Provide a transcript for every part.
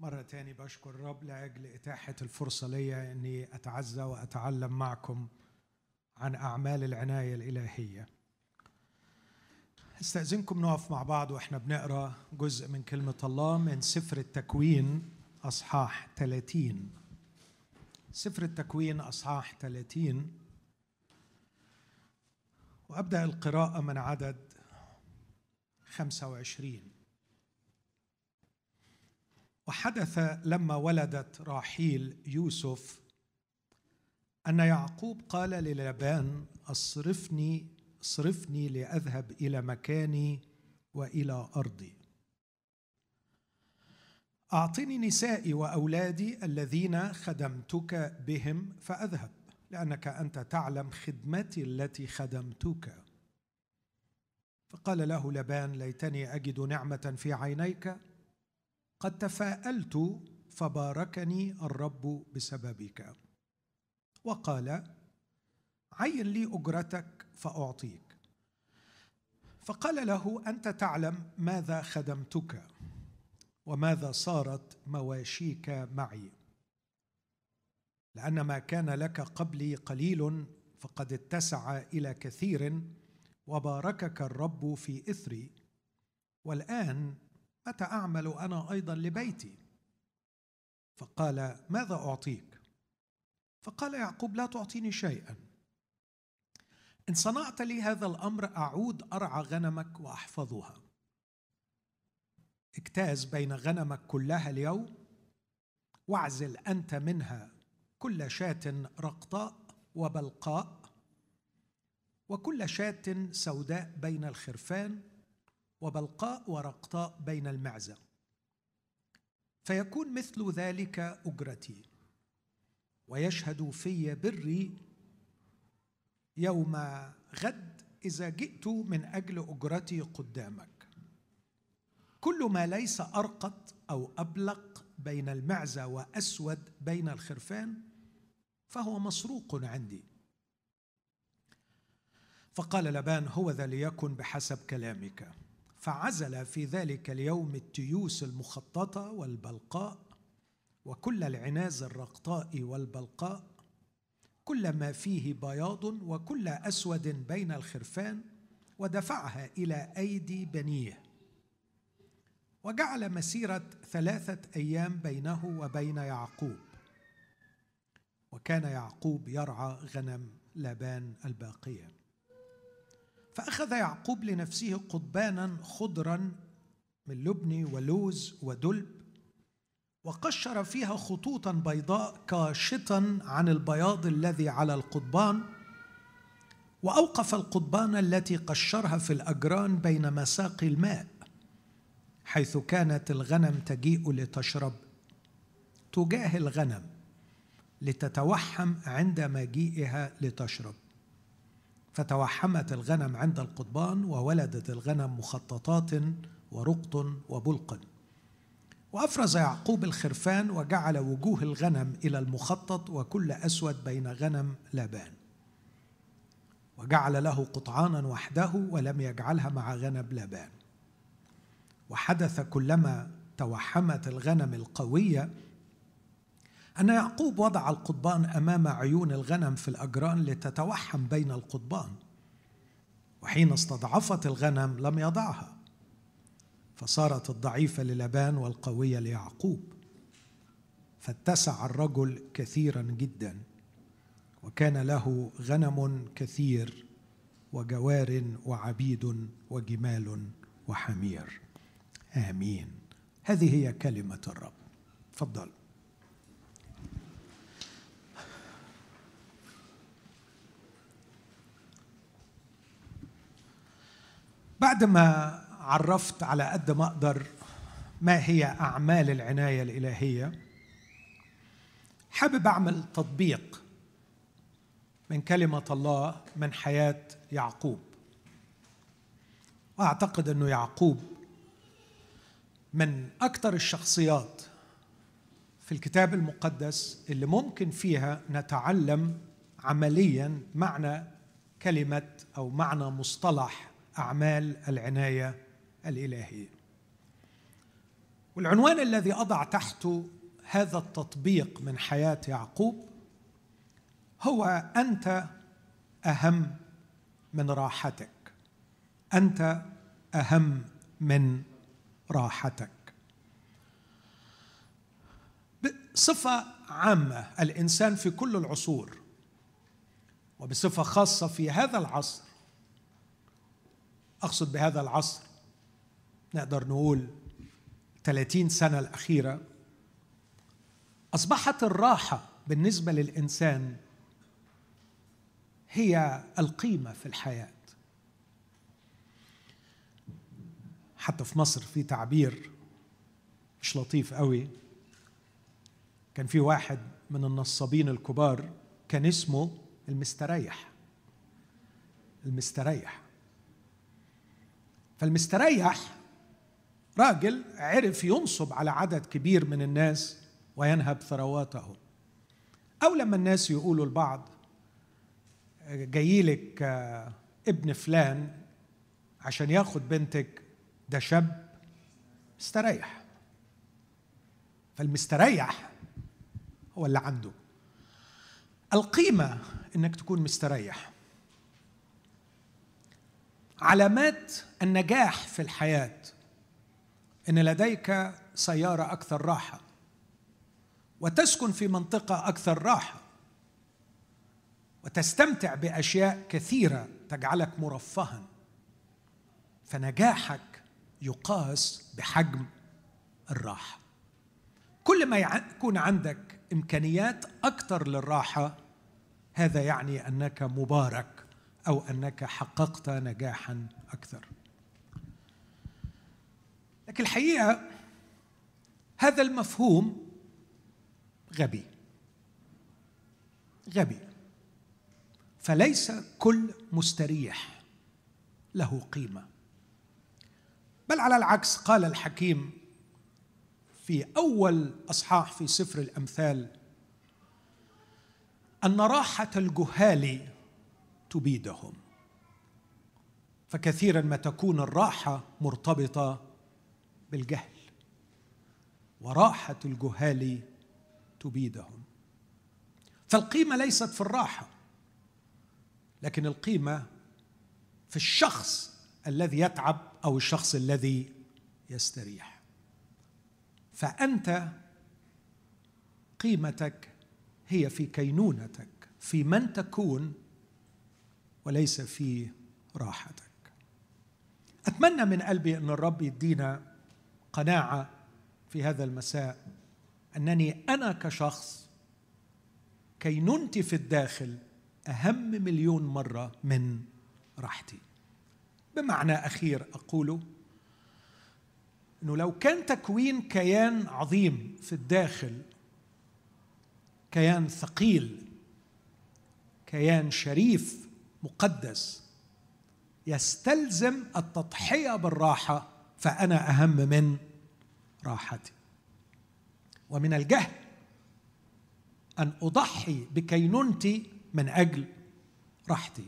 مرة تاني بشكر الرب لأجل إتاحة الفرصة لي أني أتعزى وأتعلم معكم عن أعمال العناية الإلهية. استأذنكم نقف مع بعض وإحنا بنقرأ جزء من كلمة الله من سفر التكوين أصحاح 30 سفر التكوين أصحاح 30 وأبدأ القراءة من عدد 25 وحدث لما ولدت راحيل يوسف. أن يعقوب قال للابان أصرفني أصرفني لأذهب إلى مكاني وإلى أرضي. أعطني نسائي وأولادي الذين خدمتك بهم فأذهب لأنك أنت تعلم خدمتي التي خدمتك. فقال له لبان ليتني أجد نعمة في عينيك قد تفاءلت فباركني الرب بسببك. وقال عين لي أجرتك فأعطيك. فقال له أنت تعلم ماذا خدمتك وماذا صارت مواشيك معي. لأن ما كان لك قبلي قليل فقد اتسع إلى كثير وباركك الرب في إثري. والآن متى اعمل أنا أيضا لبيتي؟ فقال ماذا أعطيك؟ فقال يعقوب لا تعطيني شيئا. إن صنعت لي هذا الأمر أعود أرعى غنمك وأحفظها. اجتاز بين غنمك كلها اليوم واعزل أنت منها كل شاة رقطاء وبلقاء وكل شاة سوداء بين الخرفان وبلقاء ورقطاء بين المعزة. فيكون مثل ذلك أجرتي. ويشهد في بري يوم غد إذا جئت من أجل أجرتي قدامك. كل ما ليس أرقط أو أبلق بين المعزة وأسود بين الخرفان فهو مسروق عندي. فقال لبان هو ذا ليكن بحسب كلامك. فعزل في ذلك اليوم التيوس المخططه والبلقاء وكل العناز الرقطاء والبلقاء كل ما فيه بياض وكل أسود بين الخرفان ودفعها إلى أيدي بنيه. وجعل مسيرة ثلاثة أيام بينه وبين يعقوب. وكان يعقوب يرعى غنم لابان الباقية. فأخذ يعقوب لنفسه قضبانا خضرا من لبن ولوز ودلب وقشر فيها خطوطا بيضاء كاشطا عن البياض الذي على القضبان وأوقف القضبان التي قشرها في الأجران بين مساقي الماء حيث كانت الغنم تجيء لتشرب. تجاه الغنم لتتوحم عند مجيئها لتشرب. فتوحمت الغنم عند القضبان وولدت الغنم مخططات ورقط وبلق. وأفرز يعقوب الخرفان وجعل وجوه الغنم إلى المخطط وكل أسود بين غنم لابان وجعل له قطعانا وحده ولم يجعلها مع غنم لابان وحدث كلما توحمت الغنم القوية أن يعقوب وضع القضبان أمام عيون الغنم في الأجران لتتوحم بين القضبان. وحين استضعفت الغنم لم يضعها. فصارت الضعيفة للبان والقوية ليعقوب. فاتسع الرجل كثيرا جدا. وكان له غنم كثير وجوار وعبيد وجمال وحمير. آمين. هذه هي كلمة الرب. تفضل. بعد ما عرفت على قد ما أقدر ما هي أعمال العناية الإلهية حابب أعمل تطبيق من كلمة الله من حياة يعقوب. وأعتقد أنه يعقوب من أكثر الشخصيات في الكتاب المقدس اللي ممكن فيها نتعلم عمليا معنى كلمة أو معنى مصطلح أعمال العناية الإلهية. والعنوان الذي أضع تحته هذا التطبيق من حياة يعقوب هو أنت أهم من راحتك. أنت أهم من راحتك. بصفة عامة الإنسان في كل العصور وبصفة خاصة في هذا العصر أقصد بهذا العصر نقدر نقول 30 سنة الأخيرة أصبحت الراحة بالنسبة للإنسان هي القيمة في الحياة. حتى في مصر في تعبير مش لطيف قوي. كان في واحد من النصابين الكبار كان اسمه المستريح. المستريح. فالمستريح راجل عرف ينصب على عدد كبير من الناس وينهب ثرواتهم. أو لما الناس يقولوا لبعض جاي لك آه، ابن فلان عشان ياخد بنتك ده شاب مستريح. فالمستريح هو اللي عنده. القيمة إنك تكون مستريح. علامات النجاح في الحياة إن لديك سيارة أكثر راحة وتسكن في منطقة أكثر راحة وتستمتع بأشياء كثيرة تجعلك مرفها فنجاحك يقاس بحجم الراحة. كل ما يكون عندك إمكانيات أكثر للراحة هذا يعني أنك مبارك. أو أنك حققت نجاحا أكثر. لكن الحقيقة هذا المفهوم غبي. غبي. فليس كل مستريح له قيمة. بل على العكس قال الحكيم في أول أصحاح في سفر الأمثال أن راحة الجهال تبيدهم. فكثيرا ما تكون الراحة مرتبطة بالجهل وراحة الجهال تبيدهم. فالقيمة ليست في الراحة لكن القيمة في الشخص الذي يتعب أو الشخص الذي يستريح. فأنت قيمتك هي في كينونتك في من تكون وليس في راحتك. أتمنى من قلبي أن الرب يدينا قناعة في هذا المساء. أنني أنا كشخص كينونتي في الداخل أهم مليون مرة من راحتي. بمعنى أخير أقوله إنه لو كان تكوين كيان عظيم في الداخل كيان ثقيل كيان شريف مقدس يستلزم التضحية بالراحة فأنا أهم من راحتي. ومن الجهل أن أضحي بكينونتي من أجل راحتي.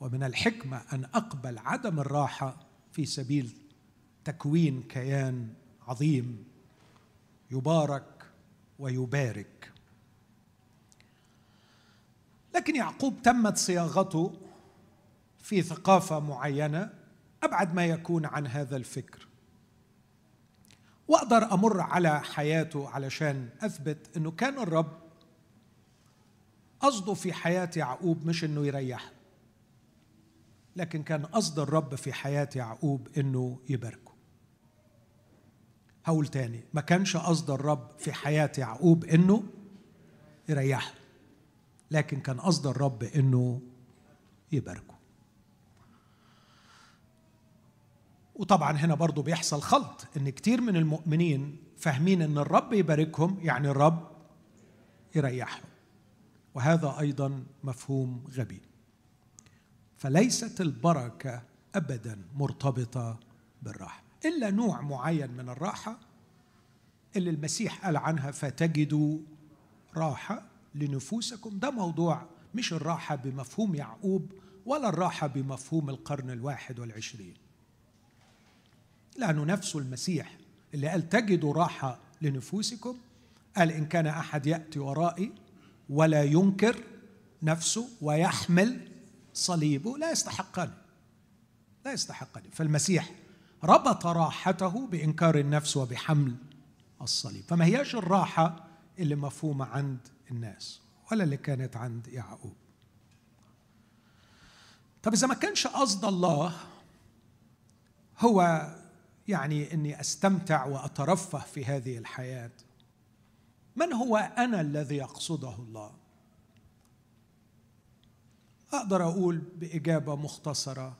ومن الحكمة أن أقبل عدم الراحة في سبيل تكوين كيان عظيم يبارك ويبارك. لكن يعقوب تمت صياغته في ثقافة معينة أبعد ما يكون عن هذا الفكر. وأقدر أمر على حياته علشان أثبت إنه كان الرب قصده في حياة يعقوب مش إنه يريحه لكن كان قصد الرب في حياة يعقوب إنه يباركه. هقول تاني ما كانش قصد الرب في حياة يعقوب إنه يريحه. لكن كان قصد الرب إنه يباركه. وطبعا هنا برضو بيحصل خلط إن كتير من المؤمنين فاهمين إن الرب يباركهم يعني الرب يريحهم. وهذا أيضا مفهوم غبي. فليست البركة ابدا مرتبطة بالراحة. إلا نوع معين من الراحة اللي المسيح قال عنها فتجدوا راحة لنفوسكم. ده موضوع مش الراحة بمفهوم يعقوب ولا الراحة بمفهوم القرن الواحد والعشرين. لأنه نفسه المسيح. اللي قال تجدوا راحة لنفوسكم قال إن كان أحد يأتي ورائي ولا ينكر نفسه ويحمل صليبه. لا يستحقني. لا يستحقني. فالمسيح ربط راحته بإنكار النفس وبحمل الصليب. فما هياش الراحة اللي مفهومة عند الناس ولا اللي كانت عند يعقوب. طب إذا ما كانش قصد الله هو يعني إني أستمتع وأترفه في هذه الحياة من هو أنا الذي يقصده الله؟ أقدر أقول بإجابة مختصرة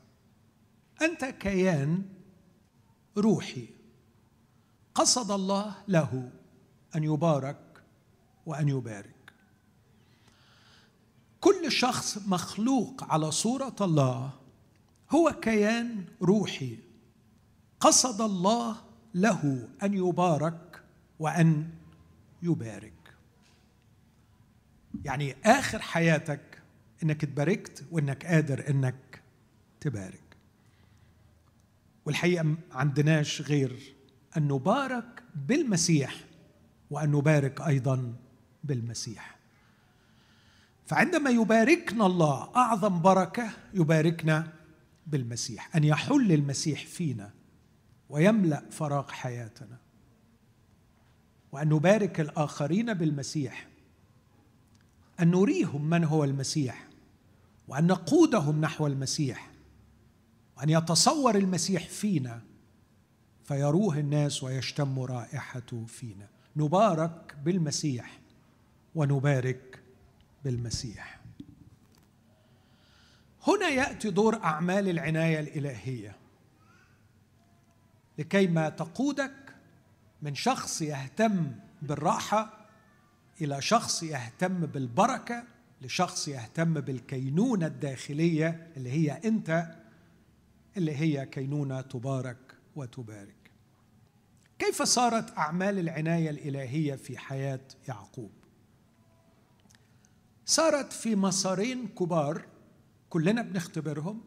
أنت كيان روحي قصد الله له أن يبارك وأن يبارك. كل شخص مخلوق على صورة الله هو كيان روحي. قصد الله له أن يبارك وأن يبارك. يعني آخر حياتك إنك اتباركت وإنك قادر إنك تبارك. والحقيقة ما عندناش غير أن نبارك بالمسيح وأن نبارك أيضا بالمسيح. فعندما يباركنا الله أعظم بركة يباركنا بالمسيح أن يحل المسيح فينا ويملأ فراغ حياتنا. وأن نبارك الآخرين بالمسيح أن نريهم من هو المسيح وأن نقودهم نحو المسيح وأن يتصور المسيح فينا فيروه الناس ويشتم رائحته فينا. نبارك بالمسيح. ونبارك بالمسيح. هنا يأتي دور أعمال العناية الإلهية. لكي ما تقودك من شخص يهتم بالراحة إلى شخص يهتم بالبركة لشخص يهتم بالكينونة الداخلية اللي هي أنت اللي هي كينونة تبارك وتبارك. كيف صارت أعمال العناية الإلهية في حياة يعقوب؟ صارت في مسارين كبار كلنا بنختبرهم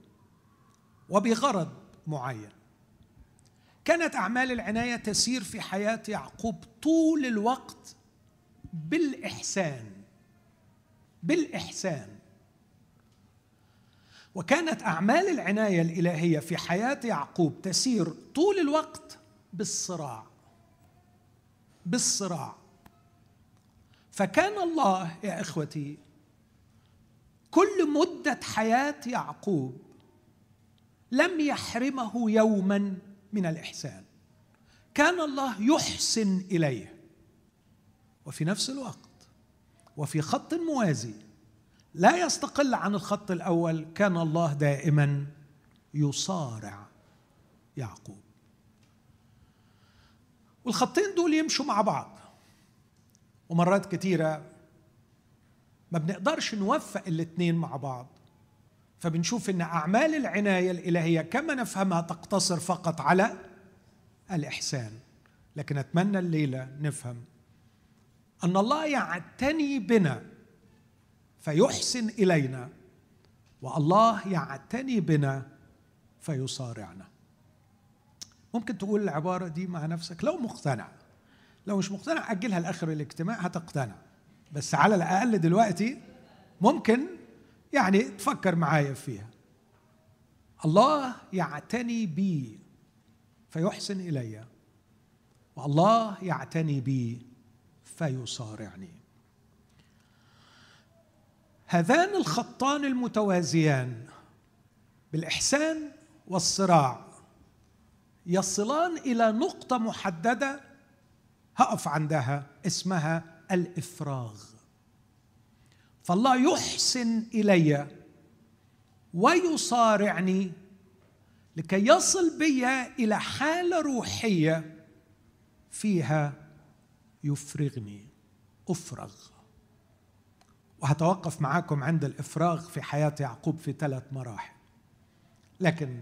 وبغرض معين. كانت أعمال العناية تسير في حياة يعقوب طول الوقت بالإحسان بالإحسان. وكانت أعمال العناية الإلهية في حياة يعقوب تسير طول الوقت بالصراع بالصراع. فكان الله يا إخوتي كل مدة حياة يعقوب لم يحرمه يوما من الإحسان. كان الله يحسن إليه. وفي نفس الوقت وفي خط موازي لا يستقل عن الخط الأول كان الله دائما يصارع يعقوب. والخطين دول يمشوا مع بعض. ومرات كتيرة ما بنقدرش نوفق الاثنين مع بعض. فبنشوف إن أعمال العناية الإلهية كما نفهمها تقتصر فقط على الإحسان. لكن أتمنى الليلة نفهم أن الله يعتني بنا فيحسن إلينا والله يعتني بنا فيصارعنا. ممكن تقول العبارة دي مع نفسك؟ لو مقتنع. لو مش مقتنع أجلها لآخر الاجتماع هتقتنع. بس على الأقل دلوقتي ممكن يعني تفكر معايا فيها. الله يعتني بي فيحسن إلي والله يعتني بي فيصارعني. هذان الخطان المتوازيان بالإحسان والصراع يصلان إلى نقطة محددة هقف عندها اسمها الإفراغ. فالله يحسن إلي ويصارعني لكي يصل بي إلى حالة روحية فيها يفرغني. أفرغ. وهتوقف معاكم عند الإفراغ في حياة يعقوب في ثلاث مراحل. لكن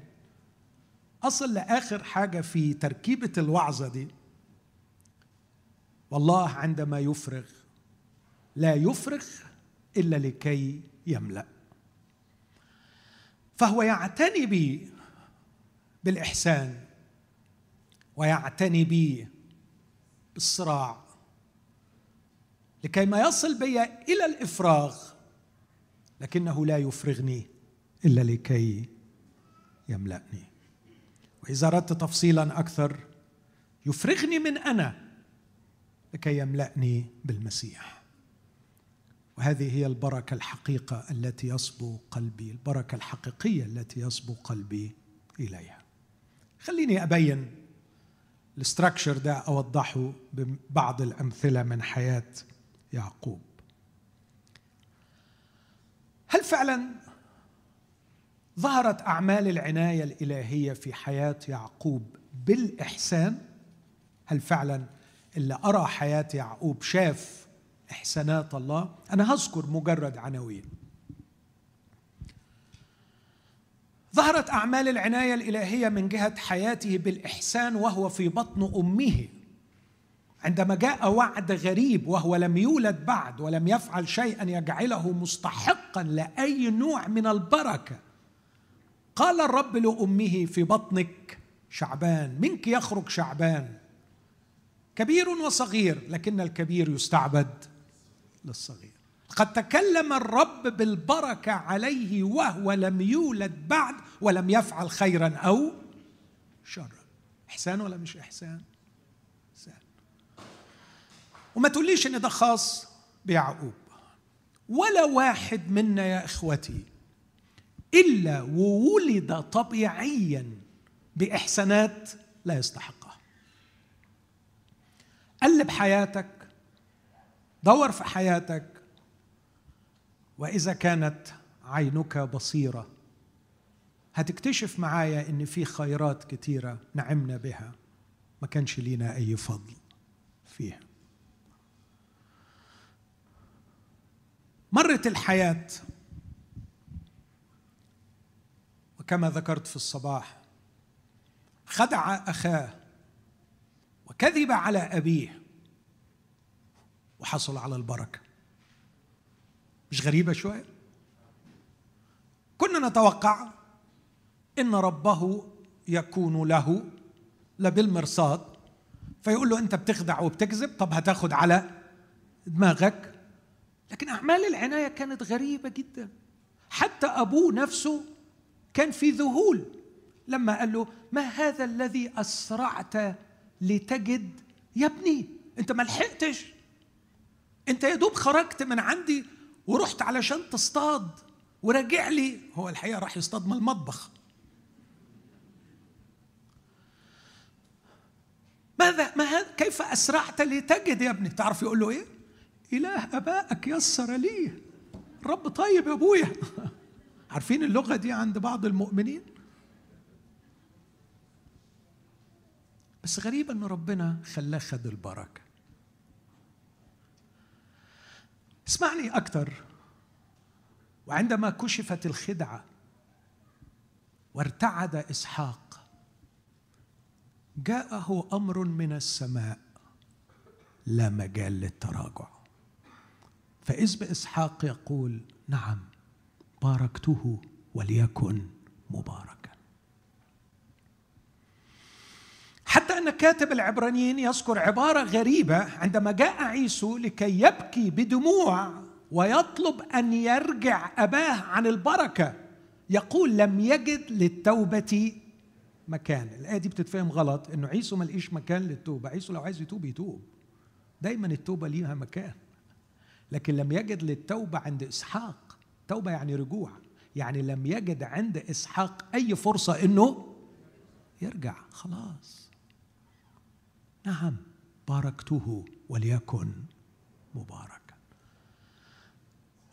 أصل لآخر حاجة في تركيبة الوعظة دي والله عندما يفرغ لا يفرغ إلا لكي يملأ. فهو يعتني بي بالإحسان ويعتني بي بالصراع. لكي ما يصل بي إلى الإفراغ لكنه لا يفرغني إلا لكي يملأني. وإذا أردت تفصيلا أكثر يفرغني من أنا لكي يملأني بالمسيح. وهذه هي البركة الحقيقة التي يصبو قلبي البركة الحقيقية التي يصبو قلبي إليها. خليني أبين الاستراكشر ده أوضحه ببعض الأمثلة من حياة يعقوب. هل فعلا ظهرت أعمال العناية الإلهية في حياة يعقوب بالإحسان؟ هل فعلا اللي أرى حياة يعقوب شاف إحسانات الله أنا هذكر مجرد عناوين. ظهرت أعمال العناية الإلهية من جهة حياته بالإحسان وهو في بطن أمه. عندما جاء وعد غريب وهو لم يولد بعد ولم يفعل شيئا يجعله مستحقا لأي نوع من البركة قال الرب لأمه في بطنك شعبان منك يخرج شعبان. كبير وصغير لكن الكبير يستعبد للصغير. قد تكلم الرب بالبركة عليه وهو لم يولد بعد ولم يفعل خيرا أو شرا. إحسان ولا مش إحسان؟ إحسان. وما تقوليش إن ده خاص بيعقوب ولا واحد منا يا إخوتي إلا وولد طبيعيا بإحسانات لا يستحقها قلب حياتك دور في حياتك وإذا كانت عينك بصيرة هتكتشف معايا إن في خيرات كتيرة نعمنا بها. ما كانش لينا أي فضل فيها. مرت الحياة وكما ذكرت في الصباح خدع أخاه وكذب على أبيه. وحصل على البركة. مش غريبة شوية؟ كنا نتوقع إن ربه يكون له لبالمرصاد فيقول له أنت بتخدع وبتكذب طب هتاخد على دماغك. لكن أعمال العناية كانت غريبة جدا. حتى أبوه نفسه كان في ذهول. لما قال له ما هذا الذي أسرعت لتجد يا ابني انت ما لحقتش. انت يا دوب خرجت من عندي ورحت علشان تصطاد. وراجع لي. هو الحقيقة راح يصطاد من المطبخ. ماذا ما كيف أسرعت لتجد يا ابني؟ تعرف يقول له إيه؟ إله أبائك يسر لي. رب طيب يا أبويا. عارفين اللغة دي عند بعض المؤمنين؟ بس غريب ان ربنا خلاه خد البركة. اسمعني أكثر وعندما كشفت الخدعة وارتعد إسحاق جاءه أمر من السماء لا مجال للتراجع. فإذ باسحاق يقول نعم باركته وليكن مباركا. حتى أن كاتب العبرانيين يذكر عبارة غريبة عندما جاء عيسو لكي يبكي بدموع ويطلب أن يرجع أباه عن البركة يقول لم يجد للتوبة مكان. الآية دي بتتفهم غلط إنه عيسو ما لقيش مكان للتوبة. عيسو لو عايز يتوب يتوب. دايما التوبة ليها مكان. لكن لم يجد للتوبة عند إسحاق. توبة يعني رجوع. يعني لم يجد عند إسحاق أي فرصة إنه يرجع. خلاص. نعم باركته وليكن مباركا.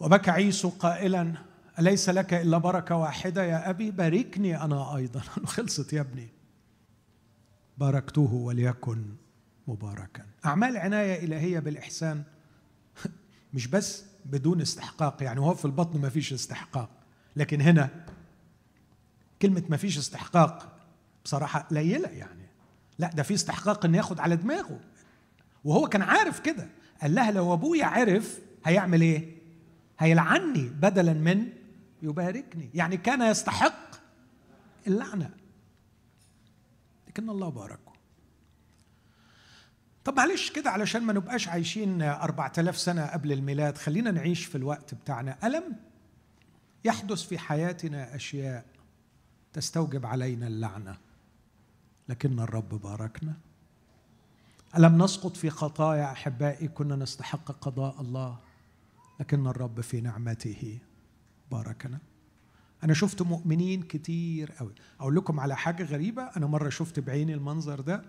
وبكى عيسو قائلا أليس لك إلا بركة واحدة يا أبي؟ باركني أنا أيضا. خلصت يا ابني. باركته وليكن مباركا. أعمال عناية إلهية بالإحسان. مش بس بدون استحقاق يعني هو في البطن ما فيش استحقاق. لكن هنا كلمة ما فيش استحقاق بصراحة قليلة يعني. لا ده في استحقاق انه ياخد على دماغه. وهو كان عارف كده. قال لها لو أبويا عرف هيعمل إيه؟ هيلعني بدلا من يباركني. يعني كان يستحق اللعنة. لكن الله باركه. طب معلش كده علشان ما نبقاش عايشين أربعة آلاف سنة قبل الميلاد خلينا نعيش في الوقت بتاعنا. ألم؟ يحدث في حياتنا أشياء تستوجب علينا اللعنة. لكن الرب باركنا. ألم نسقط في خطايا أحبائي؟ كنا نستحق قضاء الله لكن الرب في نعمته باركنا. أنا شفت مؤمنين كتير قوي أقول لكم على حاجة غريبة. أنا مرة شفت بعيني المنظر ده.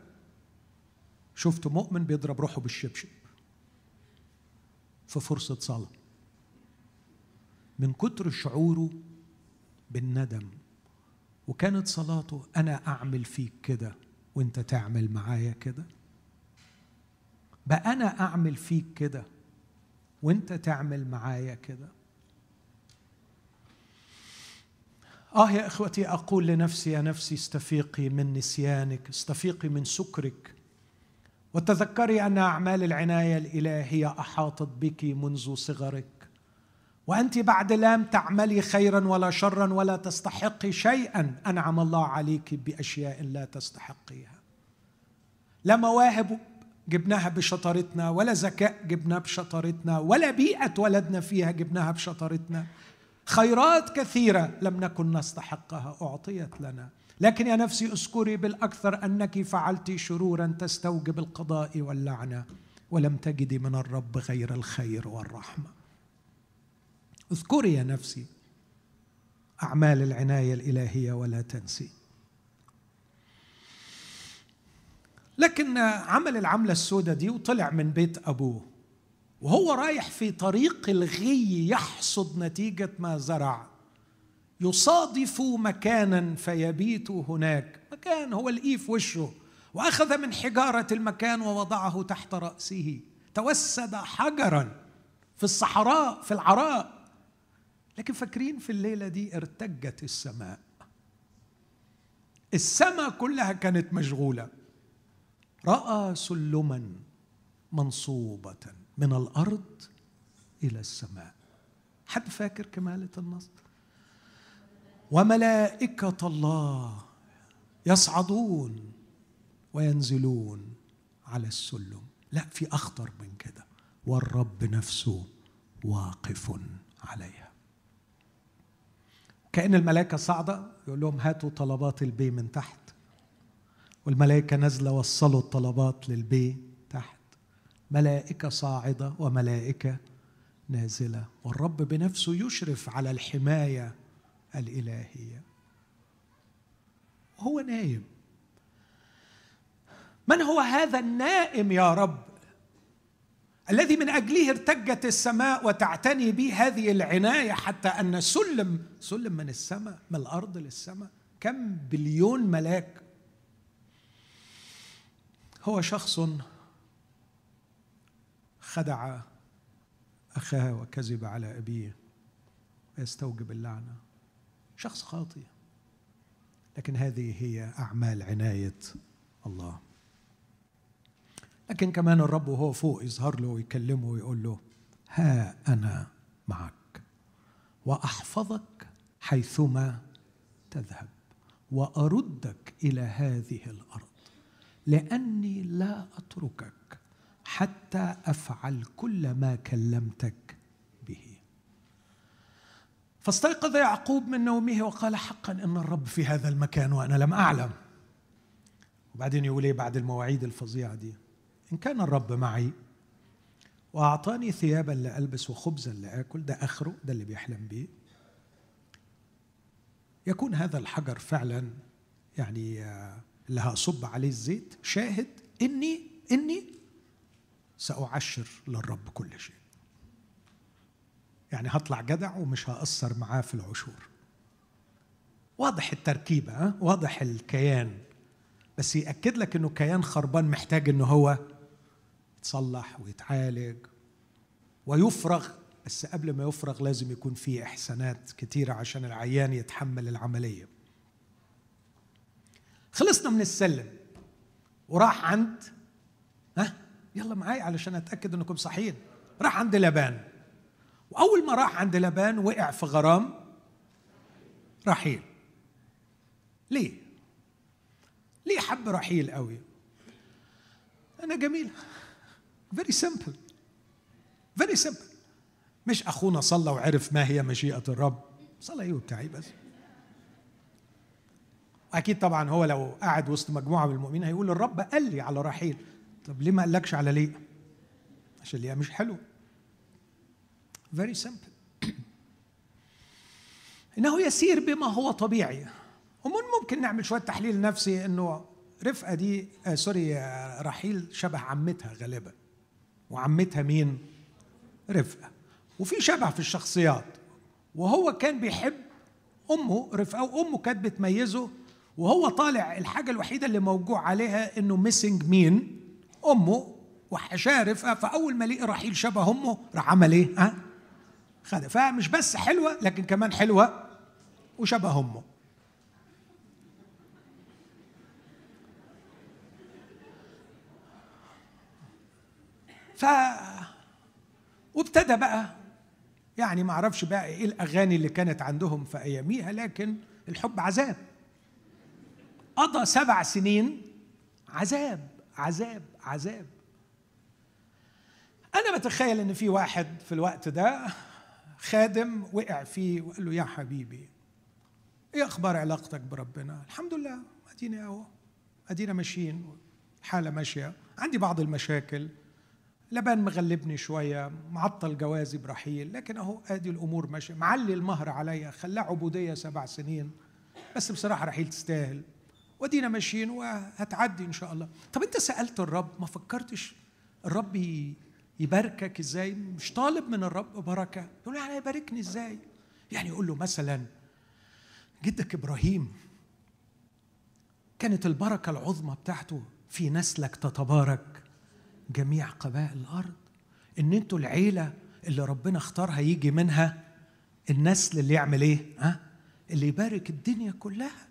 شفت مؤمن بيضرب روحه بالشبشب في فرصة صلاة. من كتر شعوره بالندم. وكانت صلاته أنا أعمل فيك كده وأنت تعمل معايا كده؟ بقى أنا أعمل فيك كده وأنت تعمل معايا كده؟ آه يا إخوتي أقول لنفسي يا نفسي استفيقي من نسيانك استفيقي من سكرك. وتذكري أن أعمال العناية الإلهية أحاطت بك منذ صغرك. وأنت بعد لم تعملي خيرا ولا شرا ولا تستحقي شيئا أنعم الله عليك بأشياء لا تستحقيها. لا مواهب جبناها بشطارتنا ولا ذكاء جبناه بشطارتنا ولا بيئة ولدنا فيها جبناها بشطارتنا. خيرات كثيرة لم نكن نستحقها أعطيت لنا. لكن يا نفسي اذكري بالأكثر أنك فعلت شرورا تستوجب القضاء واللعنة ولم تجدي من الرب غير الخير والرحمة. اذكري يا نفسي أعمال العناية الإلهية ولا تنسي. لكن عمل العملة السوداء دي وطلع من بيت أبوه وهو رايح في طريق الغي يحصد نتيجة ما زرع. يصادف مكانا فيبيت هناك. مكان هو في وشه وأخذ من حجارة المكان ووضعه تحت رأسه. توسد حجرا في الصحراء في العراء. لكن فاكرين في الليلة دي ارتجت السماء. السماء كلها كانت مشغولة. رأى سلما منصوبة من الأرض إلى السماء. حد فاكر كمالة النص وملائكة الله يصعدون وينزلون على السلم. لا في أخطر من كده. والرب نفسه واقف عليها. كأن الملائكة صاعدة يقول لهم هاتوا طلبات البي من تحت. والملائكة نازلة وصلوا الطلبات للبي تحت. ملائكة صاعدة وملائكة نازلة. والرب بنفسه يشرف على الحماية الإلهية. وهو نايم. من هو هذا النائم يا رب؟ الذي من أجله ارتجت السماء وتعتني به هذه العناية حتى أن سلم سلم من السماء من الأرض للسماء. كم بليون ملاك. هو شخص خدع أخاه وكذب على أبيه ويستوجب اللعنة. شخص خاطئ. لكن هذه هي أعمال عناية الله. لكن كمان الرب وهو فوق يظهر له ويكلمه ويقول له ها أنا معك وأحفظك حيثما تذهب وأردك إلى هذه الأرض لأني لا أتركك حتى أفعل كل ما كلمتك فاستيقظ يعقوب من نومه وقال حقا إن الرب في هذا المكان وأنا لم أعلم. وبعدين يقول إيه بعد المواعيد الفظيعة دي؟ إن كان الرب معي وأعطاني ثيابا لألبس وخبزا لآكل ده آخره ده اللي بيحلم بيه. يكون هذا الحجر فعلا يعني آه، اللي هصب عليه الزيت شاهد إني إني سأعشر للرب كل شيء. يعني هطلع جدع ومش هأثر معاه في العشور. واضح التركيبة؟ واضح الكيان. بس يأكد لك إنه كيان خربان محتاج إنه هو يتصلح ويتعالج ويفرغ بس قبل ما يفرغ لازم يكون فيه إحسانات كتيرة عشان العيان يتحمل العملية. خلصنا من السلم وراح عند ها؟ يلا معايا علشان أتأكد إنكم صحيين. راح عند لبان. وأول ما راح عند لبان وقع في غرام رحيل. ليه؟ ليه حب رحيل قوي؟ أنا جميله very simple very simple مش أخونا صلى وعرف ما هي مشيئة الرب. صلى إيه بتاعي بس. أكيد طبعا هو لو قاعد وسط مجموعة من المؤمنين هيقول الرب قال لي على رحيل. طب ليه ما قالكش على ليئة؟ عشان ليئة مش حلو. very simple إنه يسير بما هو طبيعي. ومن ممكن نعمل شوية تحليل نفسي إنه رفقة دي آه sorry آه رحيل شبه عمتها غالبا. وعمتها مين؟ رفقة. وفي شبه في الشخصيات. وهو كان بيحب أمه رفقة وأمه كانت بتميزه. وهو طالع الحاجة الوحيدة اللي موجوع عليها إنه missing مين؟ أمه. وحشاه رفقة. فأول ما لقي رحيل شبه أمه راح عمل إيه؟ ها؟ خدها فمش بس حلوة لكن كمان حلوة وشبه أمه. ف وابتدى بقى يعني ما أعرفش بقى إيه الاغاني اللي كانت عندهم في اياميها لكن الحب عذاب. قضى سبع سنين عذاب عذاب عذاب. أنا بتخيل إن في واحد في الوقت ده خادم وقع فيه وقال له يا حبيبي إيه أخبار علاقتك بربنا؟ الحمد لله ادينا أهو أدينا ماشيين الحالة ماشية عندي بعض المشاكل. لبان مغلبني شوية معطل جوازي برحيل لكن أهو أدي الأمور ماشية. معلي المهر عليا خلاه عبودية سبع سنين بس بصراحة رحيل تستاهل. ودينا ماشيين وهتعدي إن شاء الله. طب أنت سألت الرب ما فكرتش الرب يباركك إزاي؟ مش طالب من الرب بركة؟ يقول يعني يباركني إزاي؟ يعني يقول له مثلا جدك إبراهيم كانت البركة العظمى بتاعته في نسلك تتبارك. جميع قبائل الأرض إن أنتوا العيلة اللي ربنا اختارها يجي منها النسل اللي يعمل إيه؟ ها؟ اللي يبارك الدنيا كلها.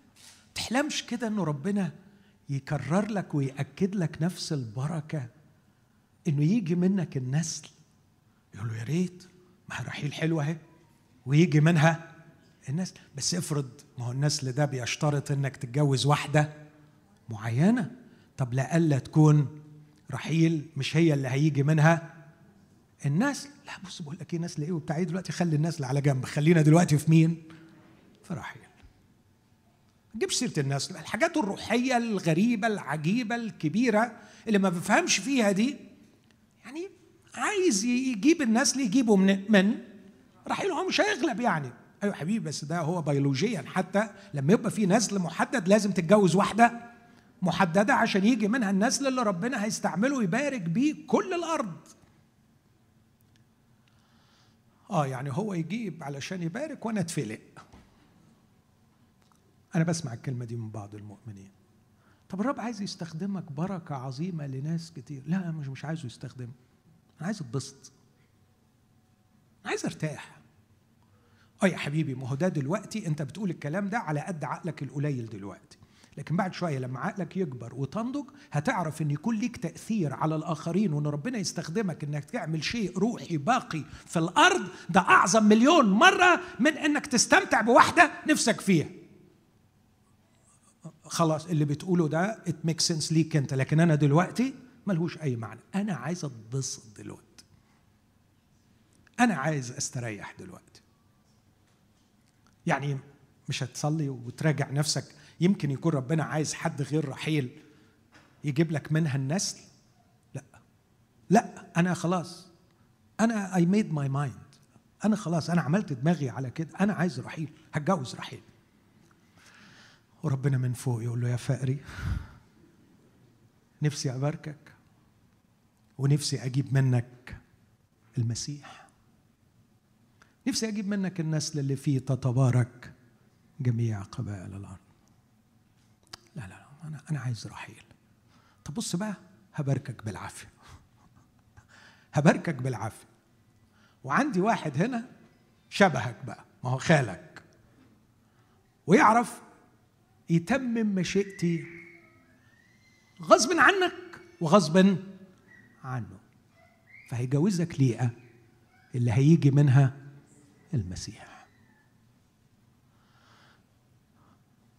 تحلمش كده إنه ربنا يكرر لك ويأكد لك نفس البركة إنه يجي منك النسل. يقول له يا ريت ما رحيل حلوة أهي. ويجي منها النسل. بس افرض ما هو النسل ده بيشترط إنك تتجوز واحدة معينة. طب لألا تكون رحيل مش هي اللي هيجي منها. النسل لا بص بقول لك إيه نسل إيه وبتاع إيه دلوقتي؟ خلي النسل على جنب. خلينا دلوقتي في مين؟ في رحيل. ما تجيبش سيرة النسل الحاجات الروحية الغريبة العجيبة الكبيرة اللي ما بفهمش فيها دي يعني عايز يجيب النسل يجيبه من من رحيل. هو مش هيغلب يعني. أيوه حبيبي بس ده هو بيولوجيا حتى لما يبقى في نسل محدد لازم تتجوز واحدة. محددة عشان يجي منها النسل اللي ربنا هيستعمله يبارك بيه كل الأرض. آه يعني هو يجيب علشان يبارك وأنا أتفلق. أنا بسمع الكلمة دي من بعض المؤمنين. طب الرب عايز يستخدمك بركة عظيمة لناس كتير. لا مش مش عايزه يستخدم. أنا عايز أتبسط. عايز أرتاح. آه يا حبيبي ما هو ده دلوقتي أنت بتقول الكلام ده على قد عقلك القليل دلوقتي. لكن بعد شوية لما عقلك يكبر وتنضج هتعرف إن يكون ليك تأثير على الآخرين وإن ربنا يستخدمك إنك تعمل شيء روحي باقي في الأرض ده أعظم مليون مرة من إنك تستمتع بواحده نفسك فيها. خلاص اللي بتقوله ده it make sense ليك أنت لكن أنا دلوقتي ملهوش أي معنى. أنا عايز أتبسط دلوقتي. أنا عايز أستريح دلوقتي. يعني مش هتصلي وتراجع نفسك يمكن يكون ربنا عايز حد غير رحيل يجيب لك منها النسل؟ لا. لا أنا خلاص. أنا I made my mind أنا خلاص أنا عملت دماغي على كده. أنا عايز رحيل هتجوز رحيل. وربنا من فوق يقول له يا فقري نفسي أباركك ونفسي أجيب منك المسيح. نفسي أجيب منك النسل اللي فيه تتبارك جميع قبائل الأرض. لا لا أنا أنا عايز رحيل. طب بص بقى هباركك بالعافية. هباركك بالعافية. وعندي واحد هنا شبهك بقى ما هو خالك. ويعرف يتمم مشيئتي غصب عنك وغصب عنه. فهيجوزك ليئة اللي هيجي منها المسيح.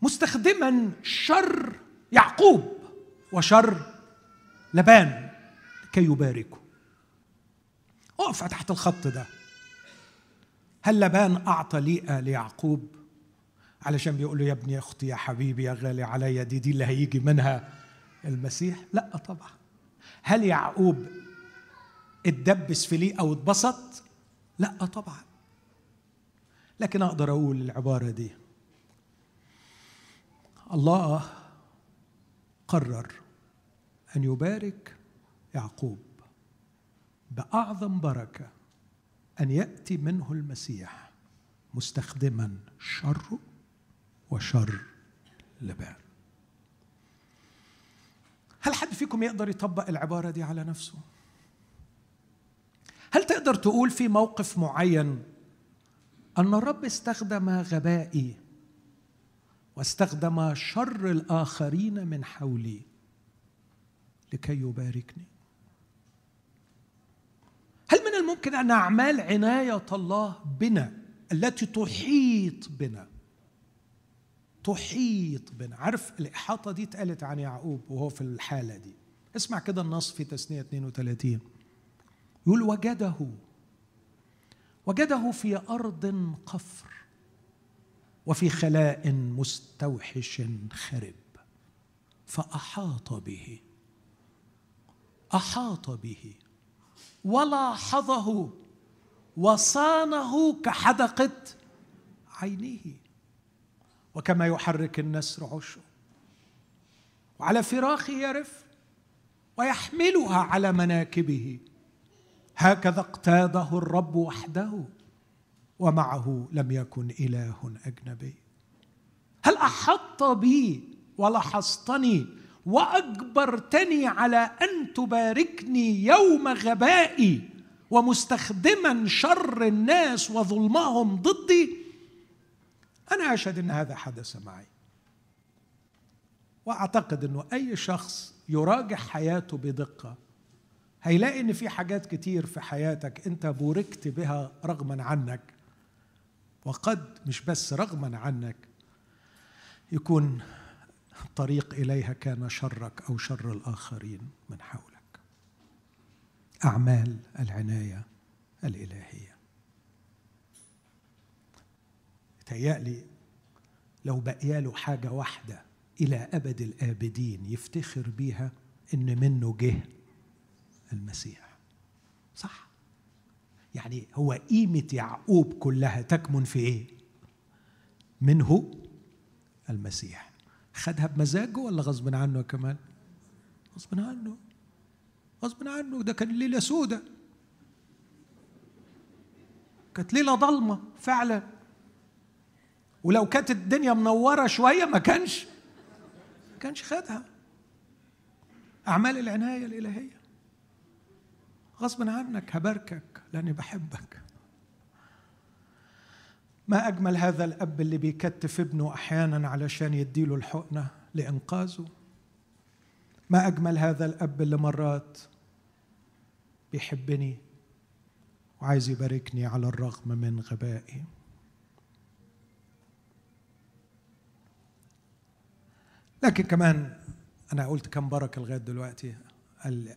مستخدما شر يعقوب وشر لبان كي يباركه اقف تحت الخط ده. هل لبان أعطى ليئه ليعقوب علشان بيقول له يا ابني يا أختي يا حبيبي يا غالي عليا دي دي اللي هيجي منها المسيح؟ لا طبعا. هل يعقوب اتدبس في ليئه واتبسط لا طبعا. لكن أقدر أقول العبارة دي. الله قرر أن يبارك يعقوب بأعظم بركة أن يأتي منه المسيح مستخدما شره وشر لبان. هل حد فيكم يقدر يطبق العبارة دي على نفسه؟ هل تقدر تقول في موقف معين أن الرب استخدم غبائي واستخدم شر الآخرين من حولي لكي يباركني. هل من الممكن أن أعمال عناية الله بنا التي تحيط بنا؟ تحيط بنا. عارف الإحاطة دي اتقالت عن يعقوب وهو في الحالة دي. اسمع كده النص في تسنية 32 يقول وجده وجده في أرض قفر. وفي خلاء مستوحش خرب. فأحاط به. أحاط به. ولاحظه. وصانه كحدقة عينيه. وكما يحرك النسر عشه وعلى فراخه يرف. ويحملها على مناكبه. هكذا اقتاده الرب وحده. ومعه لم يكن إله أجنبي. هل أحط بي ولحظتني وأجبرتني على أن تباركني يوم غبائي ومستخدما شر الناس وظلمهم ضدي؟ أنا أشهد أن هذا حدث معي. وأعتقد أنه أي شخص يراجع حياته بدقة هيلاقي أن في حاجات كتير في حياتك أنت بوركت بها رغما عنك. وقد مش بس رغما عنك يكون الطريق إليها كان شرك أو شر الآخرين من حولك. أعمال العناية الإلهية. تهيألي لو بقي له حاجة واحدة إلى أبد الآبدين يفتخر بيها إن منه جه المسيح. صح؟ يعني هو قيمة يعقوب كلها تكمن في إيه؟ منه المسيح. خدها بمزاجه ولا غصب عنه كمان؟ غصب عنه. غصب عنه. ده كان ليلة سودة. كانت ليلة ضلمة فعلا. ولو كانت الدنيا منورة شوية ما كانش ما كانش خدها. أعمال العناية الإلهية. غصبا عنك هباركك. لأني بحبك. ما أجمل هذا الأب اللي بيكتف ابنه أحيانا علشان يديله الحقنة لإنقاذه؟ ما أجمل هذا الأب اللي مرات بيحبني وعايز يباركني على الرغم من غبائي؟ لكن كمان أنا قلت كم بركة لغاية دلوقتي.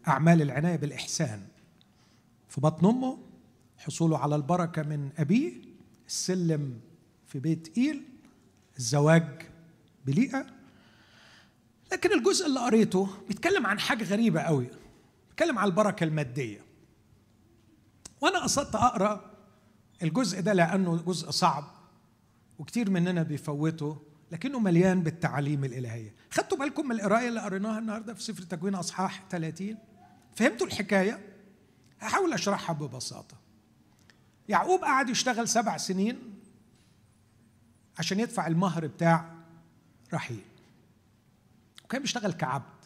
أعمال العناية بالإحسان. في بطن أمه حصوله على البركة من أبيه السلم في بيت إيل الزواج بليئة. لكن الجزء اللي قريته بيتكلم عن حاجة غريبة قوي بيتكلم عن البركة المادية. وأنا قصدت أقرأ الجزء ده لأنه جزء صعب وكتير مننا بيفوته لكنه مليان بالتعاليم الإلهية. خدتوا بالكم من القراية اللي قريناها النهاردة في سفر التكوين أصحاح 30 فهمتوا الحكاية؟ هحاول أشرحها ببساطة. يعقوب قعد يشتغل سبع سنين عشان يدفع المهر بتاع رحيل. وكان بيشتغل كعبد.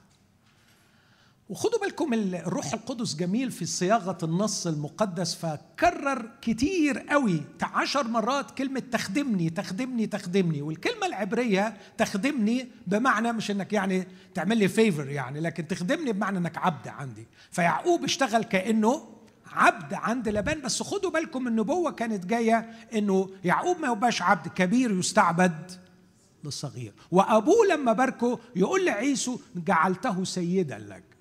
وخدوا بالكم الروح القدس جميل في صياغة النص المقدس فكرر كتير قوي عشر مرات كلمة تخدمني تخدمني تخدمني والكلمة العبرية تخدمني بمعنى مش إنك يعني تعمل لي فيفر يعني لكن تخدمني بمعنى إنك عبد عندي. فيعقوب اشتغل كأنه عبد عند لبان بس خدوا بالكم النبوة كانت جاية إنه يعقوب ما يبقاش عبد كبير يستعبد للصغير. وأبوه لما باركه يقول لعيسو جعلته سيدا لك.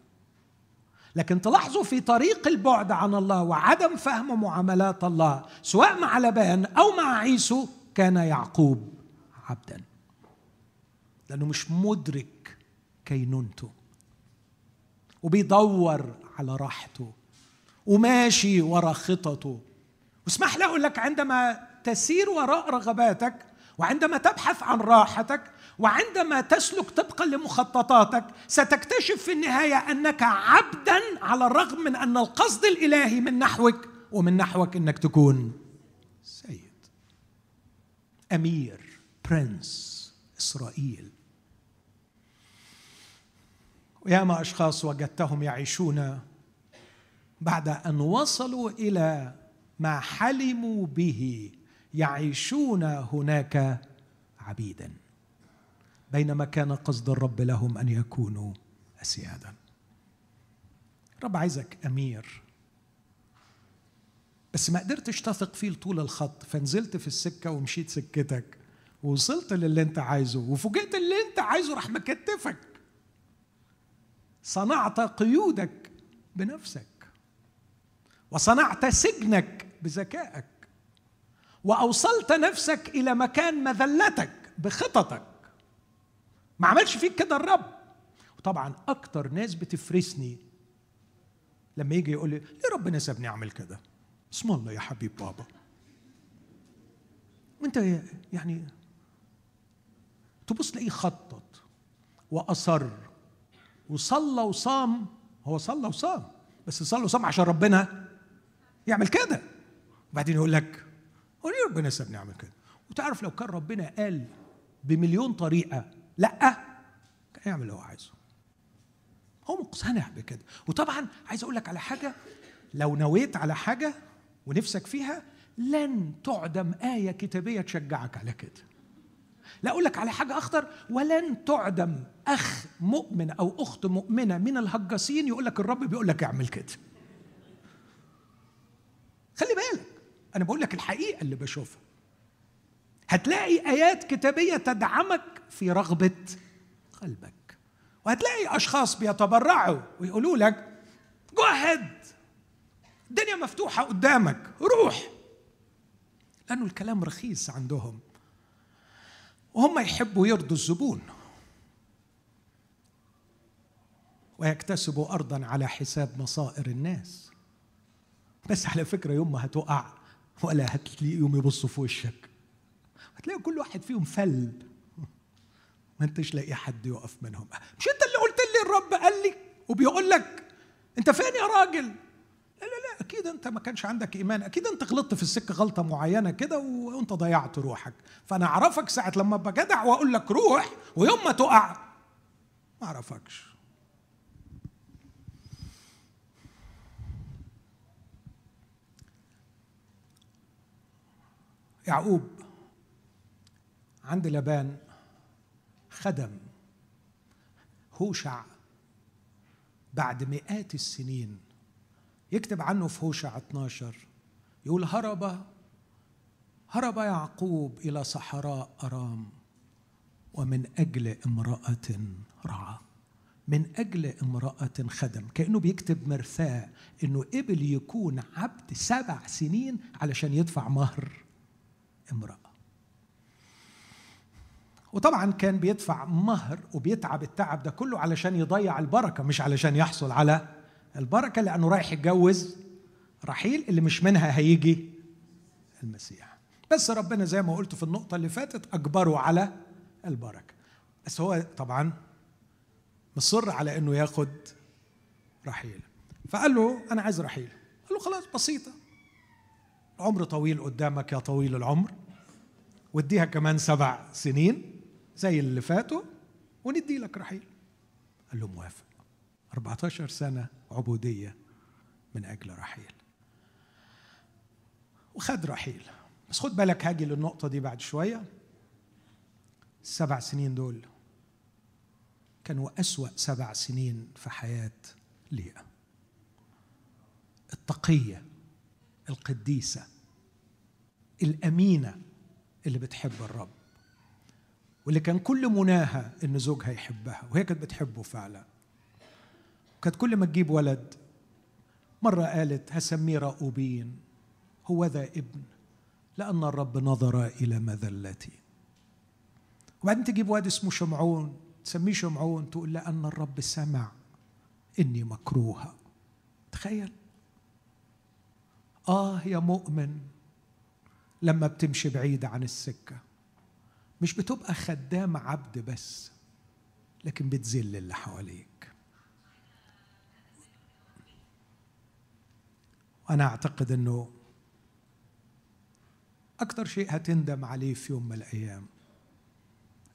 لكن تلاحظوا في طريق البعد عن الله وعدم فهم معاملات الله سواء مع لبان أو مع عيسو كان يعقوب عبدا. لأنه مش مدرك كينونته وبيدور على راحته. وماشي ورا خططه. واسمح لي أقول لك عندما تسير وراء رغباتك وعندما تبحث عن راحتك وعندما تسلك طبقا لمخططاتك ستكتشف في النهاية أنك عبدا على الرغم من أن القصد الإلهي من نحوك ومن نحوك أنك تكون سيد. أمير برنس إسرائيل. وياما أشخاص وجدتهم يعيشون بعد أن وصلوا إلى ما حلموا به يعيشون هناك عبيدا. بينما كان قصد الرب لهم أن يكونوا أسيادا. الرب عايزك أمير. بس ما قدرتش تثق فيه طول الخط فنزلت في السكة ومشيت سكتك ووصلت للي أنت عايزه وفوجئت اللي أنت عايزه راح مكتفك. صنعت قيودك بنفسك وصنعت سجنك بذكائك وأوصلت نفسك إلى مكان مذلتك بخططك. ما عملش فيك كده الرب. وطبعا أكتر ناس بتفرسني لما يجي يقول لي ليه ربنا سابني أعمل كده؟ اسم الله يا حبيب بابا. وأنت يعني تبص تلاقيه خطط وأصر. وصلى وصام. هو صلى وصام. بس صلى وصام عشان ربنا يعمل كده. وبعدين يقول لك هو ليه ربنا سابني أعمل كده؟ وتعرف لو كان ربنا قال بمليون طريقة لا. يعمل اللي هو عايزه. هو مقتنع بكده. وطبعا عايز أقول لك على حاجة لو نويت على حاجة ونفسك فيها لن تعدم آية كتابية تشجعك على كده. لا أقول لك على حاجة أخطر ولن تعدم أخ مؤمن أو أخت مؤمنة من الهجاسين يقول لك الرب بيقول لك اعمل كده. خلي بالك أنا بقول لك الحقيقة اللي بشوفها. هتلاقي آيات كتابية تدعمك في رغبة قلبك. وهتلاقي أشخاص بيتبرعوا ويقولوا لك جو الدنيا مفتوحة قدامك روح! لأنه الكلام رخيص عندهم. وهم يحبوا يرضوا الزبون. ويكتسبوا ارضا على حساب مصائر الناس. بس على فكرة يوم ما هتقع ولا هتلاقيهم يبصوا في وشك. هتلاقي كل واحد فيهم فل. ما انتش لاقي حد يقف منهم. مش انت اللي قلت لي الرب قال لي وبيقول لك انت فين يا راجل؟ لا لا لا أكيد أنت ما كانش عندك إيمان. أكيد أنت غلطت في السكة غلطة معينة كده وأنت ضيعت روحك. فأنا أعرفك ساعة لما أبقى جدع وأقول لك روح ويوم ما تقع. ما أعرفكش. يعقوب عند لبان خدم هوشع. بعد مئات السنين يكتب عنه في هوشع 12 يقول هرب هرب يعقوب إلى صحراء أرام ومن أجل امرأة رعى. من أجل امرأة خدم. كأنه بيكتب مرثاة إنه قبل يكون عبد سبع سنين علشان يدفع مهر امرأة. وطبعا كان بيدفع مهر وبيتعب التعب ده كله علشان يضيع البركة مش علشان يحصل على البركة لأنه رايح يتجوز رحيل اللي مش منها هيجي المسيح. بس ربنا زي ما قلت في النقطة اللي فاتت أجبره على البركة. بس هو طبعا مصر على أنه ياخد رحيل. فقال له أنا عايز رحيل. قال له خلاص بسيطة. العمر طويل قدامك يا طويل العمر. واديها كمان سبع سنين. زي اللي فاتوا وندي لك رحيل. قال له موافق. 14 سنة عبودية من أجل رحيل. وخد رحيل. بس خد بالك هاجي للنقطة دي بعد شوية. السبع سنين دول كانوا أسوأ سبع سنين في حياة ليئة التقية القديسة الأمينة اللي بتحب الرب. واللي كان كل مناها إن زوجها يحبها وهي كانت بتحبه فعلا. كانت كل ما تجيب ولد مرة قالت هسميه رأوبين هو ذا ابن لأن الرب نظر إلى مذلتي. وبعدين تجيب واد اسمه شمعون تسميه شمعون تقول لأن الرب سمع إني مكروهة. تخيل. آه يا مؤمن لما بتمشي بعيد عن السكة مش بتبقى خدام عبد بس لكن بتذل اللي حواليك. وأنا أعتقد أنه أكثر شيء هتندم عليه في يوم من الأيام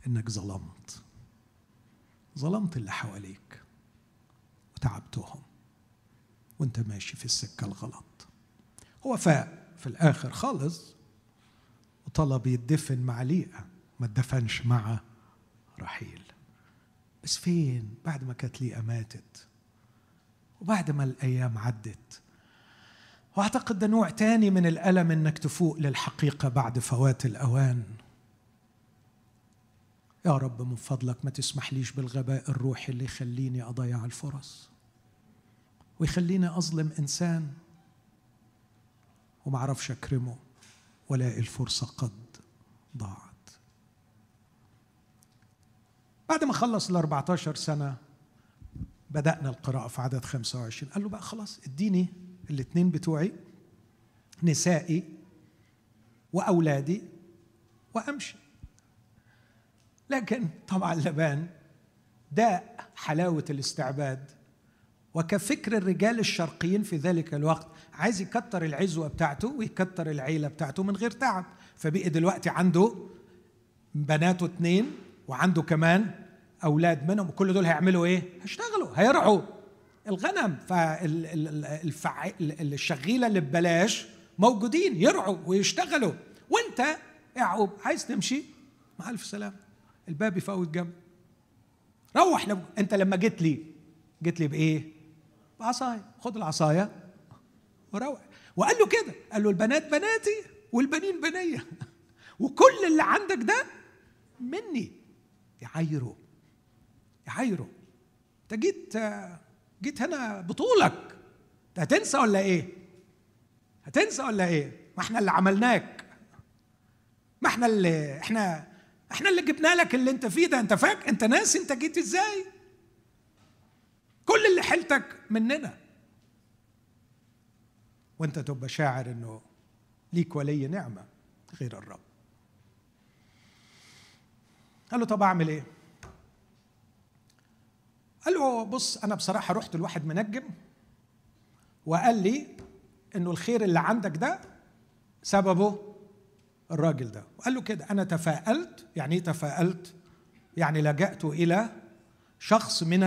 إنك ظلمت. ظلمت اللي حواليك وتعبتهم وأنت ماشي في السكة الغلط. هو فاق في الآخر خالص وطلب يدفن مع ليئة ما اتدفنش مع رحيل. بس فين؟ بعد ما كانت ليئة ماتت. وبعد ما الأيام عدت. وأعتقد ده نوع تاني من الألم إنك تفوق للحقيقة بعد فوات الأوان. يا رب من فضلك ما تسمحليش بالغباء الروحي اللي يخليني أضيع الفرص. ويخليني أظلم إنسان. وما أعرفش أكرمه وألاقي الفرصة قد ضاعت. بعد ما خلص ال 14 سنة بدأنا القراءة في عدد 25 قال له بقى خلاص اديني الاثنين بتوعي نسائي وأولادي وأمشي. لكن طبعا لبان داء حلاوة الاستعباد. وكفكر الرجال الشرقيين في ذلك الوقت عايز يكتر العزوة بتاعته ويكتر العيلة بتاعته من غير تعب. فبقي دلوقتي عنده بناته اتنين وعنده كمان أولاد منهم وكل دول هيعملوا إيه؟ هيشتغلوا هيرعوا الغنم فالشغيله اللي ببلاش موجودين يرعوا ويشتغلوا. وأنت يعقوب عايز تمشي؟ مع ألف سلام الباب يفوت جنب روح لو أنت لما جيت لي جيت لي بإيه؟ بعصاية. خد العصاية وروح. وقال له كده. قال له البنات بناتي والبنين بنية. وكل اللي عندك ده مني. يعايره يعايره انت جيت جيت هنا بطولك. هتنسى ولا إيه؟ هتنسى ولا إيه؟ ما إحنا اللي عملناك. ما إحنا اللي إحنا إحنا اللي جبنا لك اللي انت فيه ده. انت فاك انت ناسي انت جيت إزاي. كل اللي حيلتك مننا. وانت تبقى شاعر انه ليك ولي نعمة غير الرب. قال له طب أعمل إيه؟ قال له بص أنا بصراحة رحت لواحد منجم وقال لي إنه الخير اللي عندك ده سببه الراجل ده. وقال له كده أنا تفاءلت يعني إيه تفاءلت؟ يعني لجأت إلى شخص من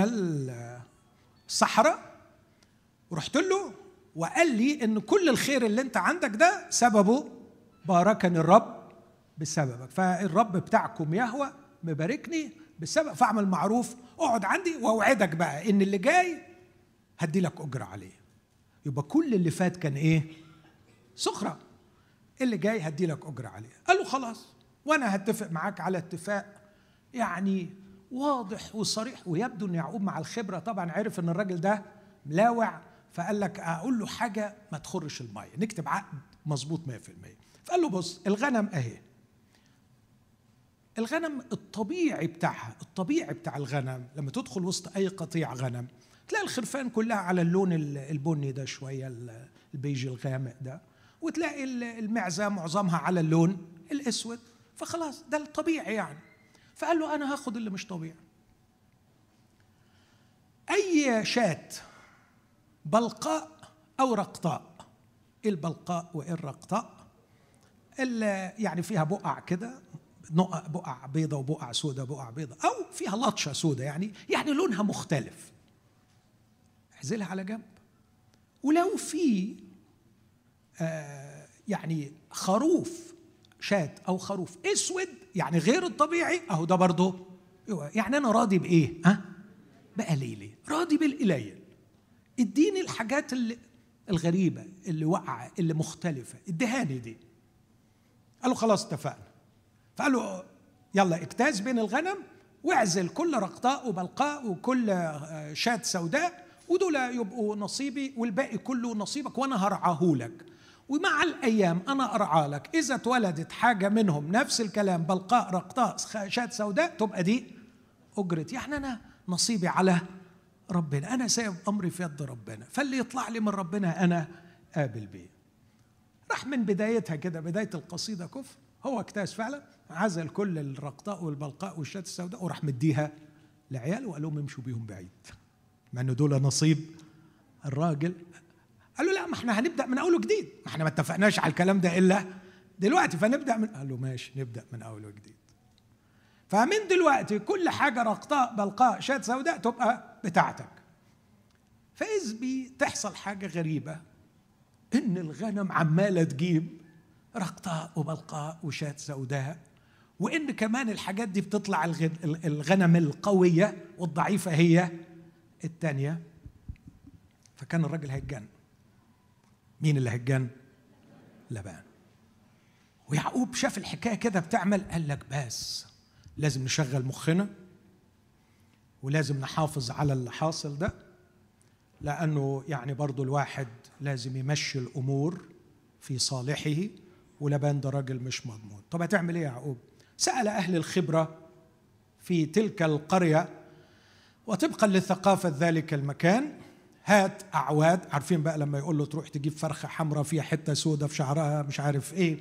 الصحراء ورحت له وقال لي إن كل الخير اللي أنت عندك ده سببه باركني الرب بسببك. فالرب بتاعكم يهوى مباركني بالسبب فاعمل معروف. اقعد عندي واوعدك بقى ان اللي جاي هدي لك اجره عليه. يبقى كل اللي فات كان إيه؟ سخرة. اللي جاي هدي لك اجره عليه. قال له خلاص وأنا هتفق معاك على اتفاق. يعني واضح وصريح ويبدو ان يعقوب مع الخبرة. طبعا عرف إن الراجل ده ملاوع فقال لك أقول له حاجة ما تخرش المية. نكتب عقد مظبوط 100% فقال له بص الغنم أهي. الغنم الطبيعي بتاعها الطبيعي بتاع الغنم لما تدخل وسط أي قطيع غنم تلاقي الخرفان كلها على اللون البني ده شوية البيج الغامق ده وتلاقي المعزة معظمها على اللون الأسود. فخلاص ده الطبيعي يعني. فقال له أنا هاخد اللي مش طبيعي. أي شاة بلقاء أو رقطاء إيه البلقاء وإيه الرقطاء؟ اللي يعني فيها بقع كده بقع بيضة وبقع سودة بقع بيضة. أو فيها لطشة سودة يعني يعني لونها مختلف. اعزلها على جنب. ولو في آه يعني خروف شات أو خروف أسود يعني غير الطبيعي أهو ده برضه يعني أنا راضي بإيه؟ ها؟ بقليلي راضي بالقليل. اديني الحاجات اللي الغريبة اللي واقعة اللي مختلفة. اديهاني دي. قالوا خلاص اتفقنا. فقال له يلا اجتاز بين الغنم واعزل كل رقطاء وبلقاء وكل آه، شاة سوداء ودول يبقوا نصيبي والباقي كله نصيبك وأنا هرعاه لك. ومع الأيام أنا ارعى لك. إذا اتولدت حاجة منهم نفس الكلام بلقاء رقطاء شات سوداء تبقى دي اجرتي يعني أنا نصيبي على ربنا. أنا سايب أمري في يد ربنا. فاللي يطلع لي من ربنا أنا قابل بيه. راح من بدايتها كده بداية القصيدة كفر. هو اكتاس فعلا عزل كل الرقطاء والبلقاء والشات السوداء وراح مديها لعياله وقال لهم امشوا بيهم بعيد. مع إنه دول نصيب. الراجل قال له لا ما إحنا هنبدأ من أول وجديد. ما إحنا ما اتفقناش على الكلام ده إلا دلوقتي فنبدأ من. قال له ماشي نبدأ من أول وجديد. فمن دلوقتي كل حاجة رقطاء بلقاء شات سوداء تبقى بتاعتك. فإذ بي تحصل حاجة غريبة إن الغنم عمالة تجيب رقطاء وبلقاء وشات سوداء وإن كمان الحاجات دي بتطلع الغنم القوية والضعيفة هي الثانية فكان الراجل هيتجن مين اللي هيتجن لبان. ويعقوب شاف الحكاية كده بتعمل قال لك بس لازم نشغل مخنا ولازم نحافظ على اللي حاصل ده لأنه يعني برضو الواحد لازم يمشي الأمور في صالحه. ولبان ده راجل مش مضمون. طب هتعمل إيه يا يعقوب؟ سأل أهل الخبرة في تلك القرية وطبقا لثقافه ذلك المكان هات أعواد. عارفين بقى لما يقول له تروح تجيب فرخة حمراء فيها حتة سودة في شعرها مش عارف إيه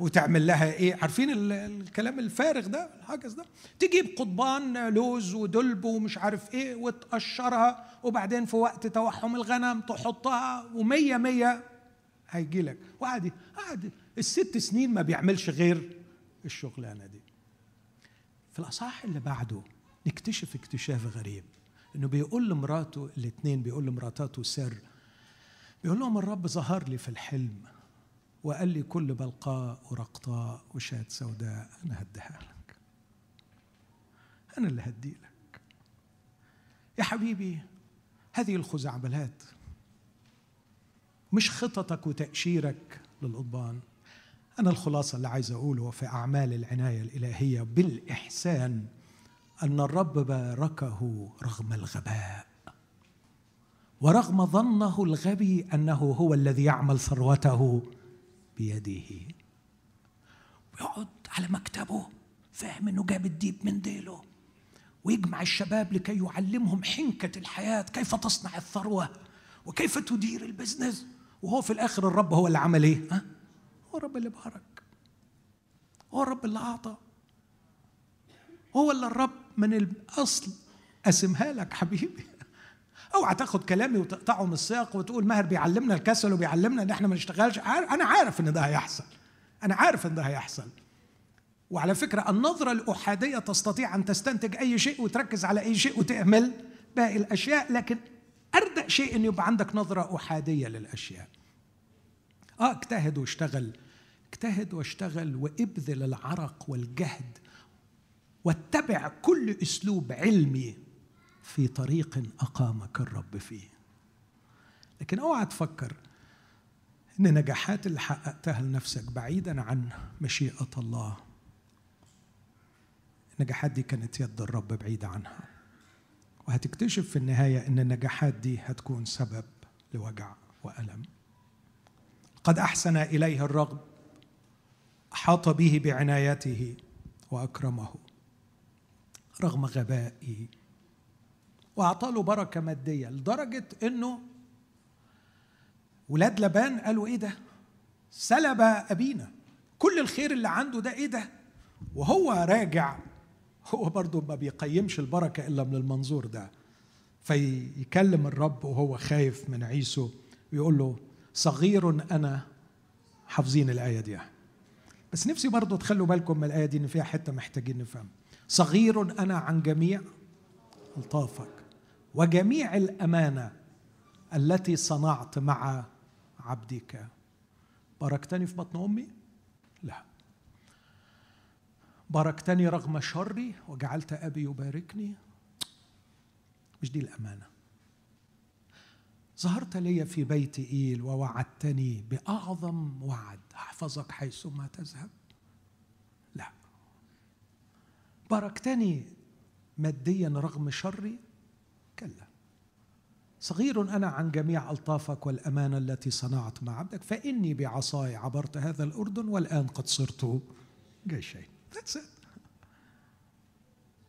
وتعمل لها إيه. عارفين الكلام الفارغ ده الحاجز ده؟ تجيب قضبان لوز ودلب ومش عارف إيه وتقشرها وبعدين في وقت توحم الغنم تحطها ومية مية هيجي لك وقعد قعد الست سنين ما بيعملش غير الشغلانة دي. في الأصحاح اللي بعده نكتشف اكتشاف غريب إنه بيقول لمراته الاثنين بيقول لمراتاته سر بيقول لهم الرب ظهر لي في الحلم وقال لي كل بلقاء ورقطاء وشاة سوداء أنا هديها لك. أنا اللي هدي لك. يا حبيبي هذه الخزعبلات مش خططك وتأشيرك للقضبان. أنا الخلاصة اللي عايز أقوله في أعمال العناية الإلهية بالإحسان أن الرب باركه رغم الغباء ورغم ظنه الغبي أنه هو الذي يعمل ثروته بيده ويقعد على مكتبه فاهم إنه جاب الديب من ديله ويجمع الشباب لكي يعلمهم حنكة الحياة كيف تصنع الثروة وكيف تدير البزنس وهو في الآخر الرب هو اللي عمل إيه؟ ها؟ هو الرب اللي بارك هو الرب اللي أعطى. هو اللي الرب من الأصل قسمها لك حبيبي. اوعى تاخد كلامي وتقطعه من السياق وتقول ماهر بيعلمنا الكسل وبيعلمنا إن إحنا ما نشتغلش. أنا عارف إن ده هيحصل. أنا عارف إن ده هيحصل. وعلى فكرة النظرة الأحادية تستطيع أن تستنتج أي شيء وتركز على أي شيء وتهمل باقي الأشياء لكن أردأ شيء أن يبقى عندك نظرة أحادية للأشياء. آه اجتهد واشتغل. اجتهد واشتغل وابذل العرق والجهد واتبع كل اسلوب علمي في طريق اقامك الرب فيه. لكن اوعى تفكر إن النجاحات اللي حققتها لنفسك بعيدا عن مشيئة الله. النجاحات دي كانت يد الرب بعيده عنها. وهتكتشف في النهاية إن النجاحات دي هتكون سبب لوجع وألم. قد أحسن إليه الرغب احاط به بعنايته وأكرمه. رغم غبائه وأعطى له بركة مادية لدرجة إنه ولاد لبان قالوا إيه ده؟ سلب أبينا. كل الخير اللي عنده ده إيه ده؟ وهو راجع. هو برضه ما بيقيمش البركة إلا من المنظور ده. فيكلم الرب وهو خايف من عيسو. ويقول له صغير أنا حافظين الآية دي بس نفسي برضه تخلوا بالكم من الآية دي إن فيها حتة محتاجين نفهم. صغير أنا عن جميع ألطافك وجميع الأمانة التي صنعت مع عبدك. باركتني في بطن أمي؟ لا. باركتني رغم شري وجعلت أبي يباركني. مش دي الأمانة. ظهرت لي في بيت إيل ووعدتني بأعظم وعد. أحفظك حيثما تذهب. لا. باركتني ماديا رغم شري. كلا. صغير أنا عن جميع ألطافك والامانه التي صنعت مع عبدك فإني بعصاي عبرت هذا الأردن والآن قد صرت جيشين That's it.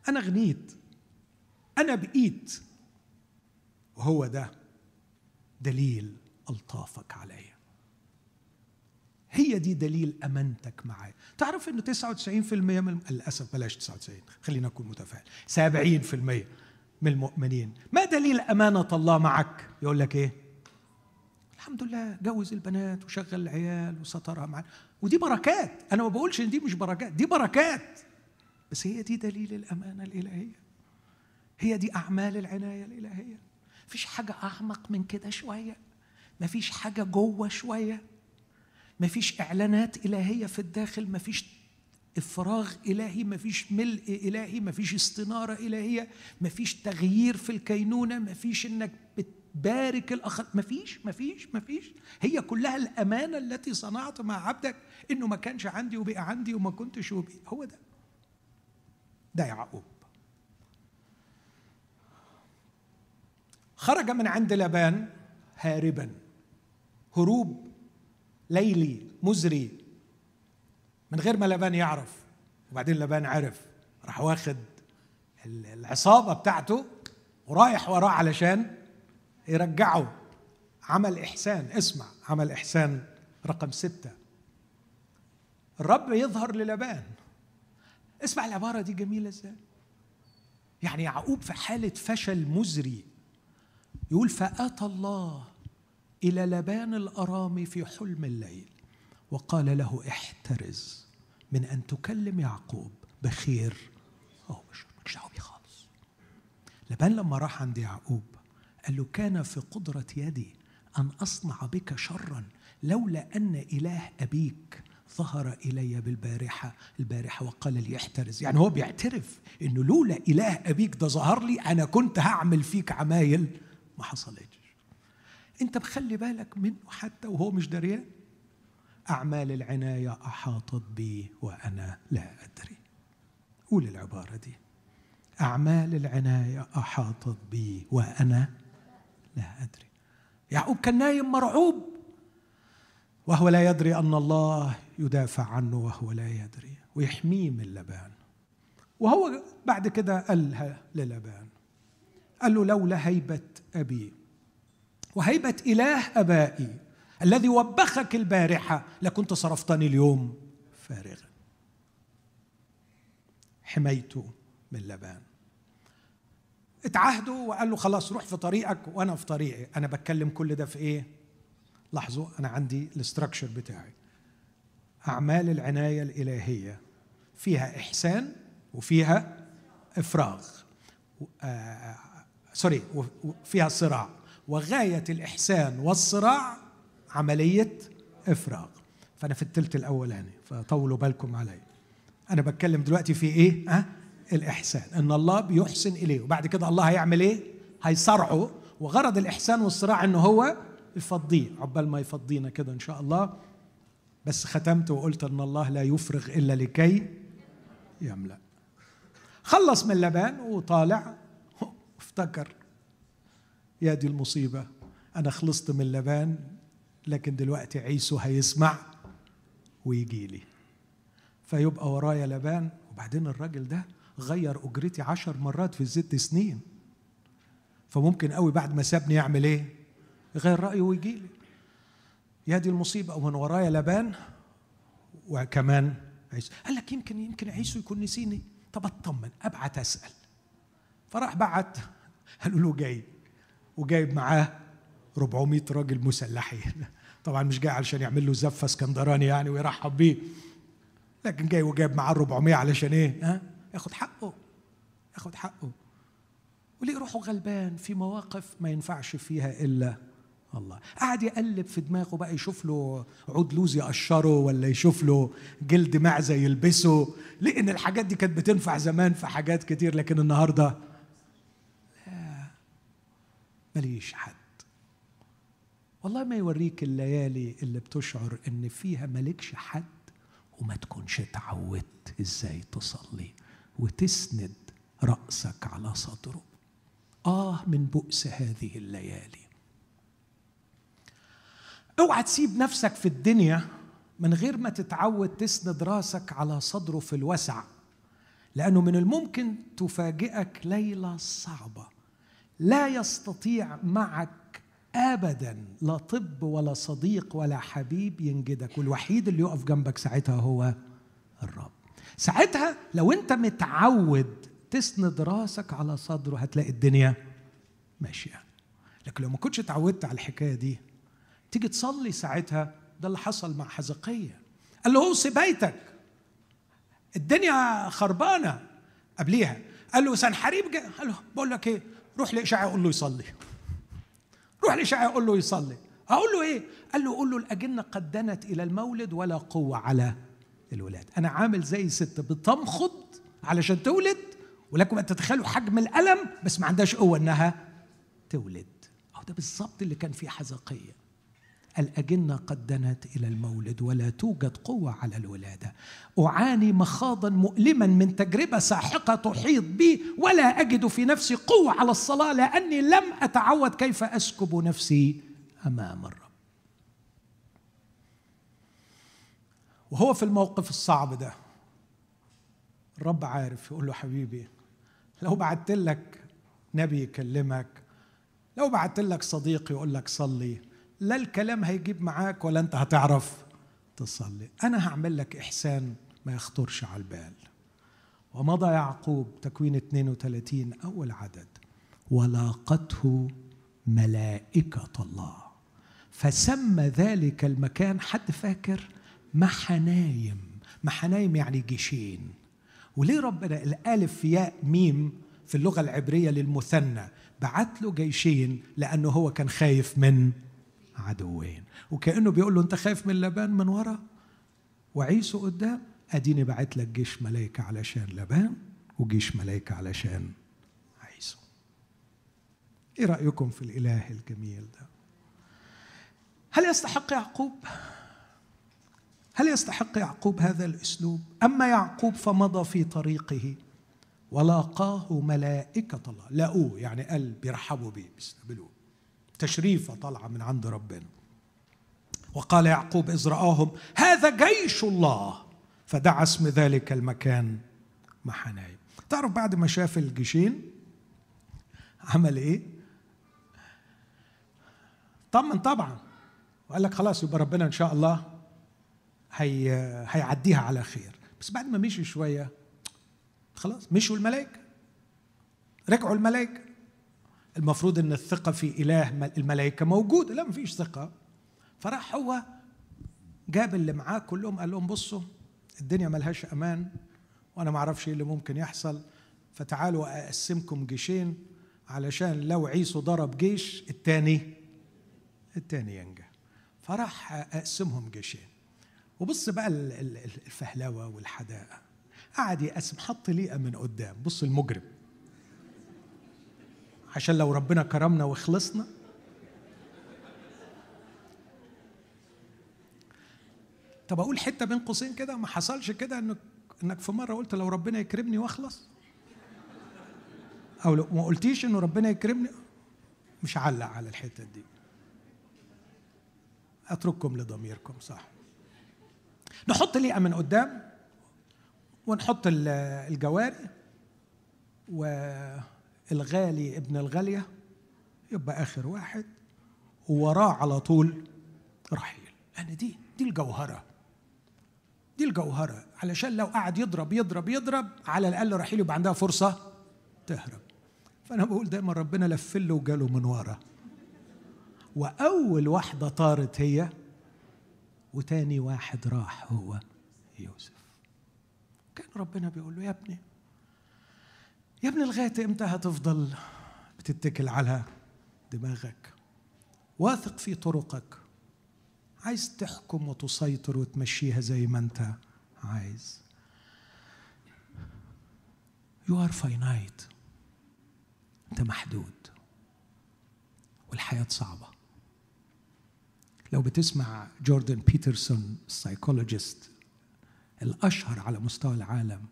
أنا غنيت. أنا بقيت وهو ده. دليل ألطافك عليا. هي دي دليل أمانتك معايا. تعرف إنه 99% من للأسف بلاش 99 خلينا نكون متفائل. 70% من المؤمنين. ما دليل أمانة الله معك؟ يقول لك إيه؟ الحمد لله جوز البنات وشغل العيال وسترها معانا ودي بركات. أنا ما بقولش إن دي مش بركات دي بركات. بس هي دي دليل الأمانة الإلهية. هي دي أعمال العناية الإلهية. مفيش حاجة أعمق من كده شوية. مفيش حاجة جوه شوية. مفيش إعلانات إلهية في الداخل. مفيش إفراغ إلهي. مفيش ملء إلهي. مفيش استنارة إلهية. مفيش تغيير في الكينونة. مفيش إنك بتبارك الآخر مفيش مفيش مفيش. هي كلها الأمانة التي صنعت مع عبدك إنه ما كانش عندي وبقى عندي وما كنتش وبقى هو ده. ده يعقوب. خرج من عند لبان هاربا. هروب ليلي مزري. من غير ما لبان يعرف. وبعدين لبان عرف. راح واخد العصابة بتاعته ورايح وراه علشان يرجعه. عمل إحسان. اسمع عمل إحسان رقم ستة. الرب يظهر للبان. اسمع العبارة دي جميلة إزاي؟ يعني يعقوب في حالة فشل مزري. يقول فأتى الله إلى لبان الارامي في حلم الليل وقال له احترز من أن تكلم يعقوب بخير. أو بشر مش بيه خالص. لبان لما راح عند يعقوب قال له كان في قدرة يدي أن أصنع بك شرا لولا أن إله أبيك ظهر إلي بالبارحه البارحة وقال لي احترز. يعني هو بيعترف إنه لولا إله أبيك ده ظهر لي أنا كنت هعمل فيك عمايل. ما حصلتش. انت بخلي بالك منه حتى وهو مش دريان؟ أعمال العناية أحاطت بي وأنا لا أدري. قول العبارة دي. أعمال العناية أحاطت بي وأنا لا أدري. يعقوب كان نايم مرعوب. وهو لا يدري أن الله يدافع عنه وهو لا يدري. ويحميه من لبان. وهو بعد كده قالها للبان. قال له لولا هيبة أبي وهيبة إله أبائي الذي وبخك البارحة لكنت صرفتني اليوم فارغا. حميته من لبان. اتعهدوا وقال له خلاص روح في طريقك وأنا في طريقي. أنا بتكلم كل ده في إيه؟ لاحظوا أنا عندي ال structure بتاعي. أعمال العناية الإلهية فيها إحسان وفيها إفراغ. آه sorry وفيها صراع. وغاية الإحسان والصراع عملية إفراغ. فأنا في الثلث الاولاني فطولوا بالكم علي. أنا بتكلم دلوقتي في إيه؟ ها؟ الإحسان. إن الله بيحسن إليه. وبعد كده الله هيعمل إيه؟ هيصرعه وغرض الإحسان والصراع ان هو يفضيه عقبال ما يفضينا كده إن شاء الله. بس ختمت وقلت إن الله لا يفرغ إلا لكي يملأ. خلص من لبان وطالع افتكر يا دي المصيبة. أنا خلصت من لبان لكن دلوقتي عيسو هيسمع ويجي لي. فيبقى ورايا لبان وبعدين الراجل ده غير أجرتي عشر مرات في الست سنين. فممكن قوي بعد ما سابني يعمل إيه؟ يغير رأيه ويجي لي. يا دي المصيبة ومن ورايا لبان وكمان عيسو. قال لك يمكن يمكن عيسو يكون نسيني. طب اطمن أبعت أسأل. فراح بعت قالوا له جاي وجايب معاه 400 راجل مسلحين. طبعا مش جاي علشان يعمل له زفة اسكندراني يعني ويرحب بيه لكن جاي وجايب معاه 400 علشان إيه؟ ها؟ ياخد حقه ياخد حقه. وليه روحه غلبان في مواقف ما ينفعش فيها إلا الله. قعد يقلب في دماغه بقى يشوف له عود لوز يقشره ولا يشوف له جلد معزة يلبسه. لأن الحاجات دي كانت بتنفع زمان في حاجات كتير لكن النهارده ماليش حد. والله ما يوريك الليالي اللي بتشعر إن فيها مالكش حد وما تكونش اتعودت إزاي تصلي وتسند رأسك على صدره. آه من بؤس هذه الليالي. أوعى تسيب نفسك في الدنيا من غير ما تتعود تسند رأسك على صدره في الوسع لأنه من الممكن تفاجئك ليلة صعبة. لا يستطيع معك ابدا لا طب ولا صديق ولا حبيب ينجدك. والوحيد اللي يقف جنبك ساعتها هو الرب. ساعتها لو أنت متعود تسند راسك على صدره هتلاقي الدنيا ماشية. لكن لو ما كنتش اتعودت على الحكاية دي تيجي تصلي ساعتها ده اللي حصل مع حزقية. قال له أوصي بيتك. الدنيا خربانة قبليها. قال له سنحريب قال له بقول لك إيه؟ روح لاشعيا قول له يصلي. روح لاشعيا قول له يصلي. أقول له إيه؟ قال له قول له الأجنة قد دنت إلى المولد ولا قوة على الولاد. أنا عامل زي ست بتمخض علشان تولد ولكم أن تتخيلوا حجم الألم بس ما عندهاش قوة إنها تولد. أهو ده بالظبط اللي كان فيه حزقيه الأجنة قد دنت إلى المولد ولا توجد قوة على الولادة. أعاني مخاضا مؤلما من تجربة ساحقة تحيط بي ولا أجد في نفسي قوة على الصلاة لأني لم أتعود كيف أسكب نفسي أمام الرب. وهو في الموقف الصعب ده الرب عارف يقول له حبيبي لو بعت لك نبي يكلمك لو بعت لك صديق يقول لك صلي لا الكلام هيجيب معاك ولا انت هتعرف تصلي. أنا هعمل لك إحسان ما يخطرش على البال. ومضى يعقوب تكوين 32 أول عدد. ولاقته ملائكة الله. فسمى ذلك المكان حد فاكر؟ محنايم. محنايم يعني جيشين. وليه ربنا الألف ياء ميم في اللغة العبرية للمثنى؟ بعت له جيشين لأنه هو كان خايف من عدوين. وكأنه بيقول له أنت خايف من لبان من ورا؟ وعيسو قدام أديني بعت لك جيش ملائكة علشان لبان وجيش ملائكة علشان عيسو. إيه رأيكم في الإله الجميل ده؟ هل يستحق يعقوب؟ هل يستحق يعقوب هذا الأسلوب؟ أما يعقوب فمضى في طريقه ولاقاه ملائكة الله. لاقوه يعني قال بيرحبوا بيه بيستقبلوه. تشريفة طالعة من عند ربنا. وقال يعقوب إذ رآهم هذا جيش الله. فدعا اسم ذلك المكان محنايم تعرف بعد ما شاف الجيشين عمل إيه؟ طمن طبعا. وقال لك خلاص يبقى ربنا إن شاء الله هي هيعديها على خير. بس بعد ما مشي شوية خلاص مشوا الملائكة. رجعوا الملائكة. المفروض إن الثقة في إله الملائكة موجودة. لا مفيش ثقة. فراح هو جاب اللي معاه كلهم قال لهم بصوا الدنيا ملهاش أمان وأنا ما أعرفش إيه اللي ممكن يحصل. فتعالوا أقسمكم جيشين علشان لو عيسو ضرب جيش الثاني الثاني ينجح. فراح أقسمهم جيشين. وبص بقى الفهلوة والحداقة. قعد يقسم حط ليئه من قدام. بص المجرم. عشان لو ربنا كرمنا وخلصنا. طب أقول حتة بين قوسين كده ما حصلش كده انك إنك في مرة قلت لو ربنا يكرمني وأخلص؟ أو لو ما قلتيش إنه ربنا يكرمني؟ مش هعلق على الحتة دي. أترككم لضميركم صح. نحط ليئه من قدام ونحط الجواري و الغالي ابن الغالية يبقى آخر واحد ووراه على طول رحيل. أنا دي دي الجوهرة. دي الجوهرة. علشان لو قعد يضرب يضرب يضرب على الأقل رحيل يبقى عندها فرصة تهرب. فأنا بقول دايما ربنا لفله وجاله من ورا. وأول واحدة طارت هي وتاني واحد راح هو يوسف. كان ربنا بيقول له يا ابني يا ابني لغايه إمتى هتفضل بتتكل على دماغك؟ واثق في طرقك. عايز تحكم وتسيطر وتمشيها زي ما انت عايز. You are finite. انت محدود. والحياة صعبة. لو بتسمع جوردن بيترسون ال psychologist الأشهر على مستوى العالم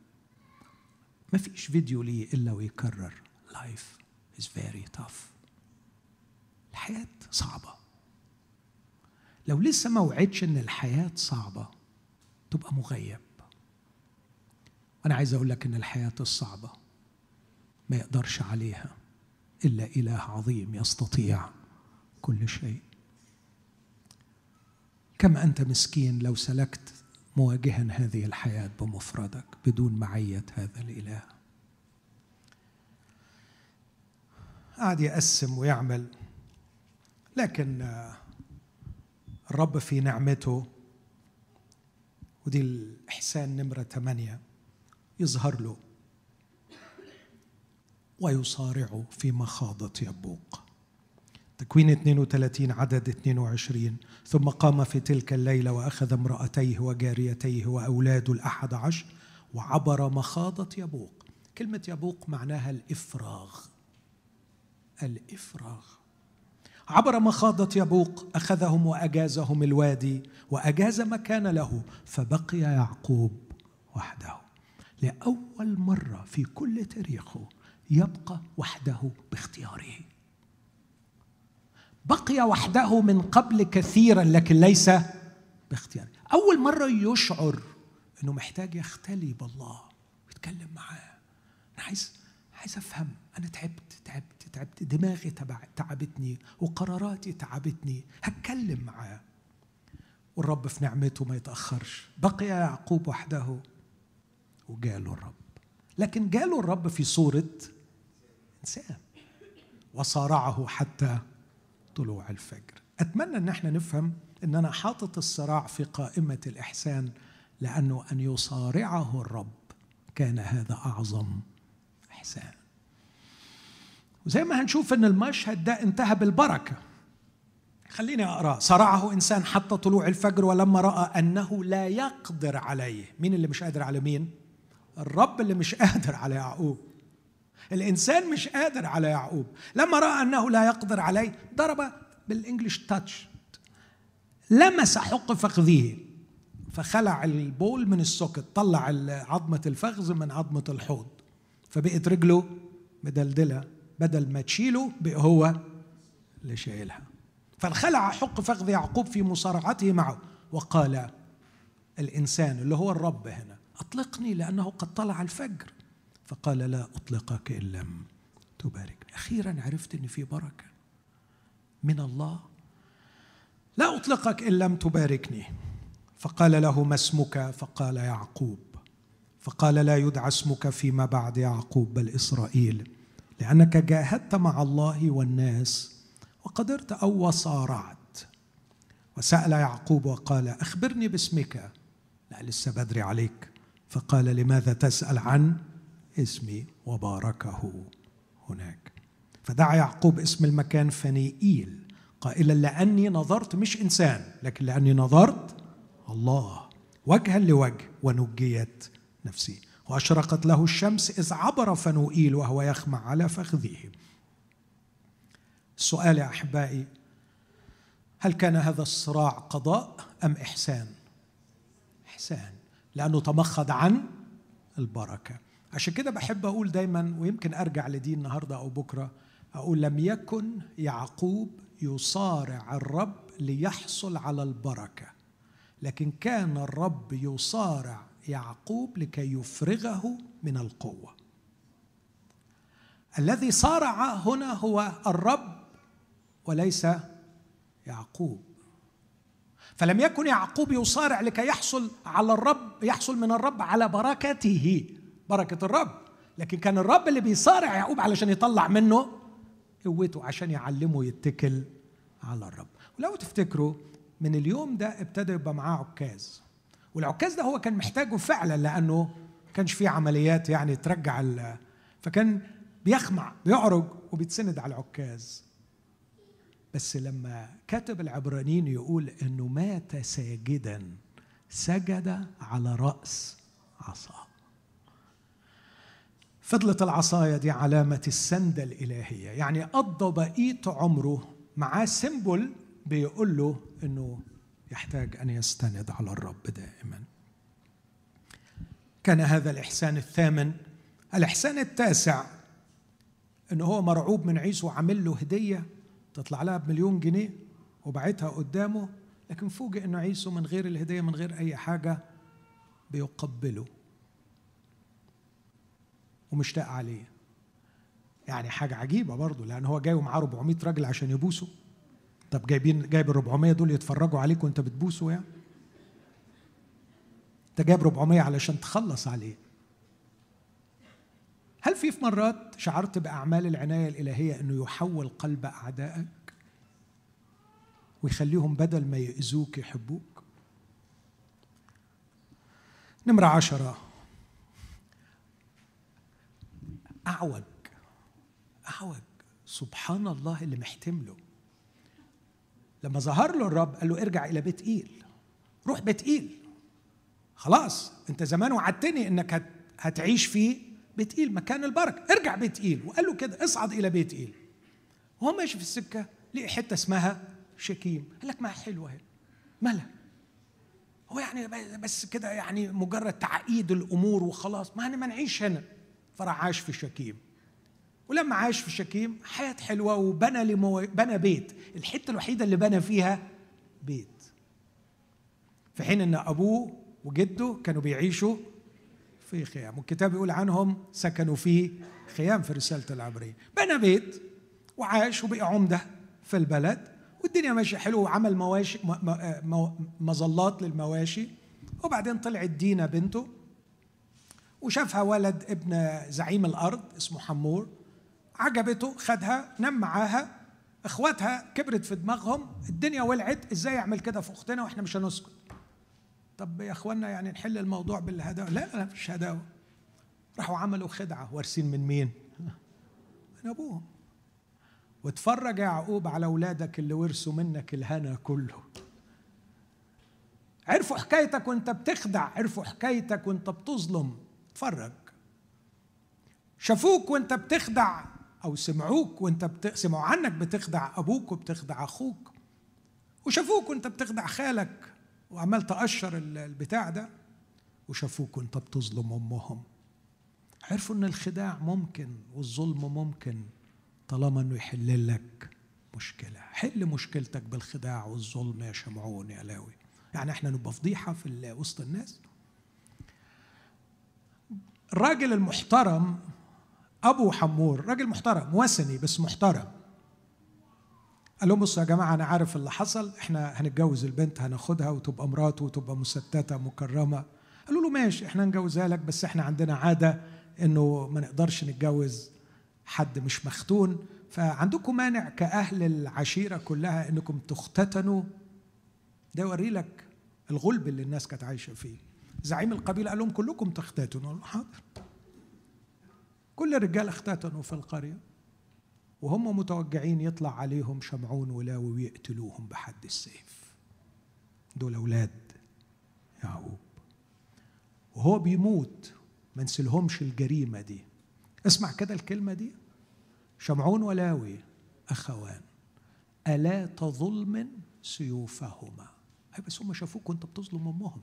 ما فيش فيديو ليه إلا ويكرر. life is very tough. الحياة صعبة. لو لسه ما وعيتش إن الحياة صعبة تبقى مغيب. وأنا عايز أقول لك إن الحياة الصعبة ما يقدرش عليها إلا إله عظيم يستطيع كل شيء. كم أنت مسكين لو سلكت مواجها هذه الحياة بمفردك بدون معية هذا الإله. قعد يقسم ويعمل لكن الرب في نعمته ودي الإحسان نمرة ثمانية يظهر له ويصارعه في مخاضة يبوق. تكوين 32 عدد 22 ثم قام في تلك الليلة وأخذ امرأتيه وجاريتيه وأولاده الأحد عشر وعبر مخاضة يبوق كلمة يبوق معناها الإفراغ. الإفراغ. عبر مخاضة يبوق أخذهم وأجازهم الوادي وأجاز مكان له فبقي يعقوب وحده. لأول مرة في كل تاريخه يبقى وحده باختياره. بقي وحده من قبل كثيرا لكن ليس باختياره. أول مرة يشعر أنه محتاج يختلي بالله ويتكلم معاه. أنا عايز عايز أفهم. أنا تعبت تعبت تعبت. دماغي تعبتني وقراراتي تعبتني. هتكلم معاه. والرب في نعمته ما يتأخرش. بقي يعقوب وحده وجاله الرب. لكن جاله الرب في صورة إنسان. وصارعه حتى طلوع الفجر. أتمنى أن إحنا نفهم أن أنا حاطط الصراع في قائمة الإحسان لأنه أن يصارعه الرب كان هذا أعظم إحسان. وزي ما هنشوف أن المشهد ده انتهى بالبركة. خليني أقرأ. صرعه إنسان حتى طلوع الفجر ولما رأى أنه لا يقدر عليه. مين اللي مش قادر على مين؟ الرب اللي مش قادر على يعقوب. الإنسان مش قادر على يعقوب. لما رأى أنه لا يقدر عليه ضرب بالإنجليش تاتش لمس حق فخذه فخلع البول من السوكت طلع عظمة الفخذ من عظمة الحوض. فبقت رجله مدلدلة بدل ما تشيله بقى هو اللي شايلها. فانخلع حق فخذ يعقوب في مصارعته معه. وقال الإنسان اللي هو الرب هنا أطلقني لأنه قد طلع الفجر. فقال لا أطلقك إن لم تباركني أخيرا عرفت أن في بركة. من الله. لا أطلقك إن لم تباركني. فقال له ما اسمك؟ فقال يعقوب. فقال لا يدعى اسمك فيما بعد يعقوب بل إسرائيل لأنك جاهدت مع الله والناس وقدرت أو وصارعت. وسأل يعقوب وقال أخبرني باسمك. لا لسه بدري عليك. فقال لماذا تسأل عن اسمي وباركه هناك. فدعا يعقوب اسم المكان فنيئيل قائلا لأني نظرت مش إنسان لكن لأني نظرت الله. وجها لوجه ونجيت نفسي. وأشرقت له الشمس إذ عبر فنوئيل وهو يخمع على فخذه السؤال يا أحبائي هل كان هذا الصراع قضاء أم إحسان؟ إحسان لأنه تمخض عن البركة. عشان كده بحب أقول دايما ويمكن أرجع لدي النهاردة أو بكرة أقول لم يكن يعقوب يصارع الرب ليحصل على البركة لكن كان الرب يصارع يعقوب لكي يفرغه من القوة. الذي صارع هنا هو الرب وليس يعقوب. فلم يكن يعقوب يصارع لكي يحصل على الرب يحصل من الرب على بركته. بركة الرب. لكن كان الرب اللي بيصارع يعقوب علشان يطلع منه قوته عشان يعلمه يتكل على الرب. ولو تفتكروا من اليوم ده ابتدى يبقى معاه عكاز. والعكاز ده هو كان محتاجه فعلا لأنه كانش فيه عمليات يعني ترجع فكان بيخمع بيعرج وبيتسند على العكاز. بس لما كاتب العبرانيين يقول إنه مات ساجدا سجد على رأس عصاه. فضلت العصاية دي علامة السندة الإلهية. يعني قضى بقية عمره معاه سيمبل بيقول له إنه يحتاج أن يستند على الرب دائما. كان هذا الإحسان الثامن. الإحسان التاسع إن هو مرعوب من عيسو وعامل له هدية تطلع لها بمليون جنيه وبعتها قدامه لكن فوجئ انه عيسو من غير الهدية من غير أي حاجة بيقبله. ومشتاق عليه. يعني حاجة عجيبة برضه لأن هو جاي ومعاه 400 راجل عشان يبوسوا طب جايبين جايب ال 400 دول يتفرجوا عليك وأنت بتبوسه يعني؟ أنت جايب 400 علشان تخلص عليه. هل في في مرات شعرت بأعمال العناية الإلهية إنه يحول قلب أعدائك ويخليهم بدل ما يؤذوك يحبوك؟ نمرة عشرة. أعوج أعوج. سبحان الله اللي محتمله لما ظهر له الرب قال له ارجع إلى بيت إيل. روح بيت إيل. خلاص أنت زمان وعدتني إنك هتعيش في بيت إيل مكان البركة. ارجع بيت إيل. وقال له كده اصعد إلى بيت إيل. وهو ماشي في السكة لقي حتة اسمها شكيم. قال لك ما حلوة هي مالها هو يعني بس كده يعني مجرد تعقيد الأمور وخلاص. ما ما نعيش هنا. فراح عاش في شكيم. ولما عاش في شكيم حياة حلوة وبنى لمو... بنى بيت. الحتة الوحيدة اللي بنى فيها بيت. في حين إن أبوه وجده كانوا بيعيشوا في خيام. والكتاب يقول عنهم سكنوا في خيام في رسالة العبرية. بنى بيت وعاش وبقى عمدة في البلد. والدنيا ماشية حلو وعمل مواشي مظلات للمواشي. وبعدين طلعت دينا بنته. وشافها ولد ابن زعيم الأرض اسمه حمور عجبته خدها نام معاها. إخواتها كبرت في دماغهم الدنيا ولعت إزاي يعمل كده في أختنا وإحنا مش هنسكت؟ طب يا اخوانا يعني نحل الموضوع بالهداوة. لا لا مفيش هداوة. راحوا عملوا خدعة. وارثين من مين؟ من أبوهم. واتفرج يا يعقوب على أولادك اللي ورثوا منك الهنا كله. عرفوا حكايتك وأنت بتخدع. عرفوا حكايتك وأنت بتظلم. اتفرج شافوك وانت بتخدع أو سمعوك وانت بت... سمعوا عنك بتخدع أبوك وبتخدع أخوك. وشافوك وانت بتخدع خالك وعمال تقشر البتاع ده وشافوك وانت بتظلم امهم. عرفوا ان الخداع ممكن والظلم ممكن طالما انه يحل لك مشكلة. حل مشكلتك بالخداع والظلم يا شمعون يا لاوي. يعني إحنا نبقى فضيحة في وسط الناس؟ الراجل المحترم أبو حمور راجل محترم وثني بس محترم. قال لهم بصوا يا جماعة أنا عارف اللي حصل إحنا هنتجوز البنت هناخدها وتبقى مراته وتبقى مستته مكرمة. قالوا له ماشي إحنا نجوزها لك بس إحنا عندنا عادة إنه ما نقدرش نتجوز حد مش مختون. فعندكم مانع كأهل العشيرة كلها أنكم تختتنوا؟ ده يوري لك الغلب اللي الناس كانت عايشة فيه. زعيم القبيلة قال لهم كلكم تختتنوا حاضر. كل الرجال اختتنوا في القرية وهم متوجعين يطلع عليهم شمعون ولاوي ويقتلوهم بحد السيف. دول أولاد يعقوب. وهو بيموت ما نسلهمش الجريمة دي. اسمع كده الكلمة دي. شمعون ولاوي أخوان ألا تظلم سيوفهما؟ بس هم شافوك وأنت بتظلم أمهم.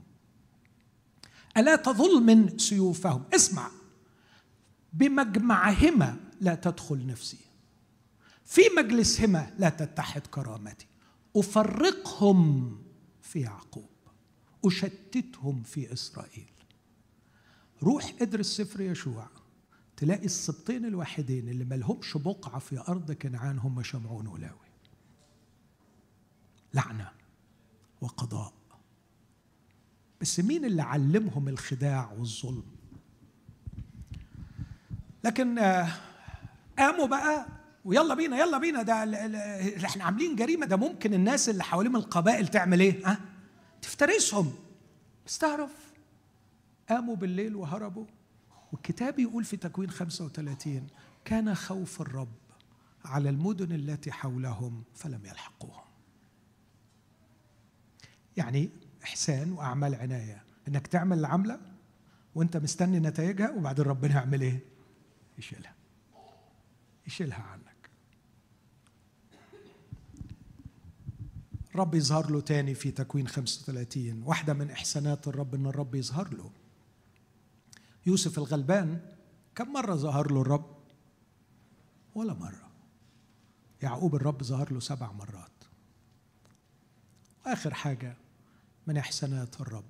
ألا تظلم سيوفهم؟ اسمع. بمجمعهما لا تدخل نفسي. في مجلسهما لا تتحد كرامتي. أفرقهم في يعقوب. أشتتهم في إسرائيل. روح ادرس سفر يشوع. تلاقي السبطين الوحيدين اللي ملهمش بقعة في أرض كنعان هم شمعون ولاوي. لعنة وقضاء. بس مين اللي علمهم الخداع والظلم؟ لكن آه، قاموا بقى ويلا بينا يلا بينا ده إحنا عاملين جريمة ده ممكن الناس اللي حواليهم القبائل تعمل إيه؟ ها؟ تفترسهم. بس تعرف قاموا بالليل وهربوا. والكتاب يقول في تكوين 35 كان خوف الرب على المدن التي حولهم فلم يلحقوهم. يعني إحسان وأعمال عناية. إنك تعمل العملة وأنت مستني نتائجها وبعدين ربنا يعمل إيه؟ يشيلها. يشيلها عنك. الرب يظهر له تاني في تكوين 35 واحدة من إحسانات الرب إن الرب يظهر له. يوسف الغلبان كم مرة ظهر له الرب؟ ولا مرة. يعقوب الرب ظهر له سبع مرات. وآخر حاجة من إحسانات الرب.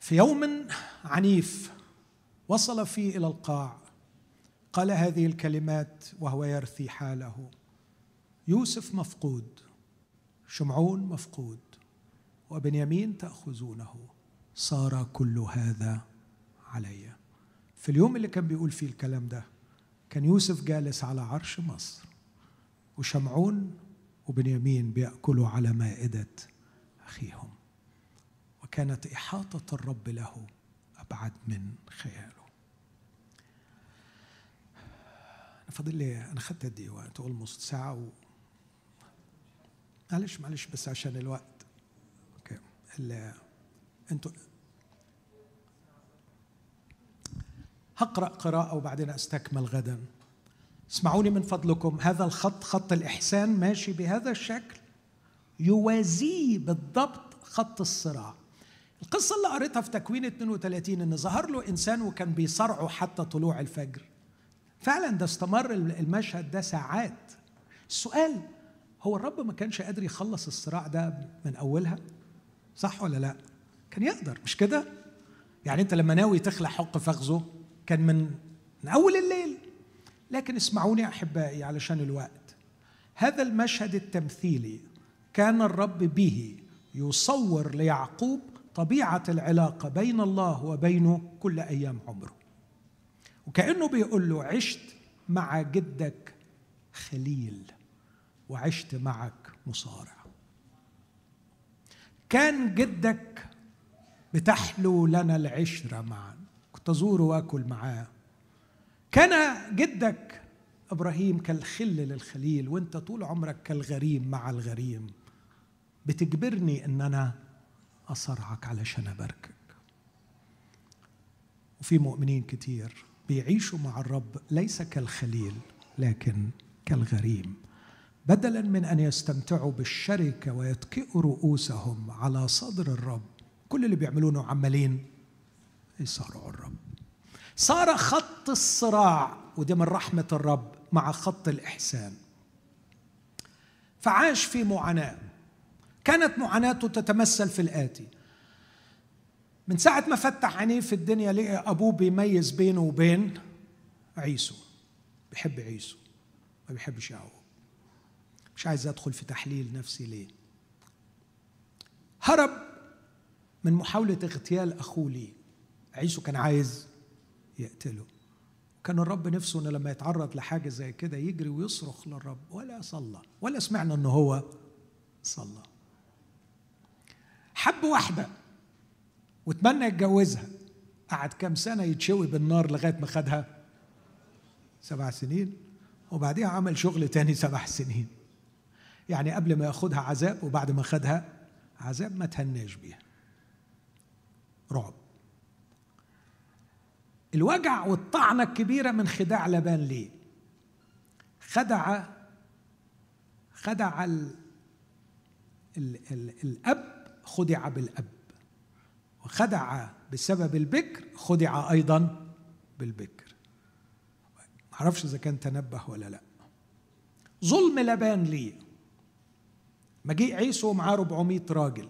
في يوم عنيف وصل فيه إلى القاع قال هذه الكلمات وهو يرثي حاله. يوسف مفقود شمعون مفقود وبنيامين تأخذونه. صار كل هذا علي. في اليوم اللي كان بيقول فيه الكلام ده كان يوسف جالس على عرش مصر وشمعون وبنيامين بيأكلوا على مائدة أخيهم. وكانت إحاطة الرب له أبعد من خياله. أنا فاضل لي أنا خدت قد إيه وقت أولموست ساعة و معلش معلش بس عشان الوقت. أوكي. أنتوا هقرأ قراءة وبعدين أستكمل غدا. اسمعوني من فضلكم. هذا الخط خط الإحسان ماشي بهذا الشكل. يوازيه بالضبط خط الصراع. القصة اللي قريتها في تكوين 32 إن ظهر له إنسان وكان بيصارعه حتى طلوع الفجر. فعلا ده استمر المشهد ده ساعات. السؤال هو الرب ما كانش قادر يخلص الصراع ده من أولها؟ صح ولا لا؟ كان يقدر مش كده؟ يعني أنت لما ناوي تخلع حق فخذه كان من من أول الليل. لكن اسمعوني أحبائي علشان الوقت. هذا المشهد التمثيلي كان الرب به يصور ليعقوب طبيعة العلاقة بين الله وبينه كل أيام عمره. وكأنه بيقول له عشت مع جدك خليل وعشت معك مصارع. كان جدك بتحلو لنا العشرة معا كنت أزوره وأكل معاه. كان جدك إبراهيم كالخل للخليل وأنت طول عمرك كالغريم مع الغريم. بتجبرني أن أنا أصرعك علشان أباركك وفي مؤمنين كتير بيعيشوا مع الرب ليس كالخليل لكن كالغريم. بدلا من أن يستمتعوا بالشركة ويتكئوا رؤوسهم على صدر الرب كل اللي بيعملونه عمالين يصارعوا الرب. صار خط الصراع ودي من رحمة الرب مع خط الإحسان. فعاش في معاناة. كانت معاناته تتمثل في الآتي. من ساعة ما فتح عينيه في الدنيا لقى أبوه بيميز بينه وبين عيسو. بيحب عيسو. ما بيحبش يعقوب. مش عايز أدخل في تحليل نفسي ليه؟ هرب من محاولة اغتيال أخوه ليه. عيسو كان عايز يقتله. كان الرب نفسه انه لما يتعرض لحاجة زي كده يجري ويصرخ للرب ولا صلى. ولا سمعنا انه هو صلى. حب واحدة وتمنى يتجوزها. قعد كام سنة يتشوي بالنار لغاية ما خدها؟ سبع سنين. وبعديها عمل شغل تاني سبع سنين. يعني قبل ما ياخدها عذاب وبعد ما خدها عذاب ما تهناش بيها. رعب. الوجع والطعنة الكبيرة من خداع لبان ليه؟ خدع خدع ال ال ال الأب خدع بالأب. وخدع بسبب البكر خدع أيضا بالبكر. معرفش إذا كان تنبه ولا لا. ظلم لبان ليه مجيء عيسو ومعاه 400 راجل.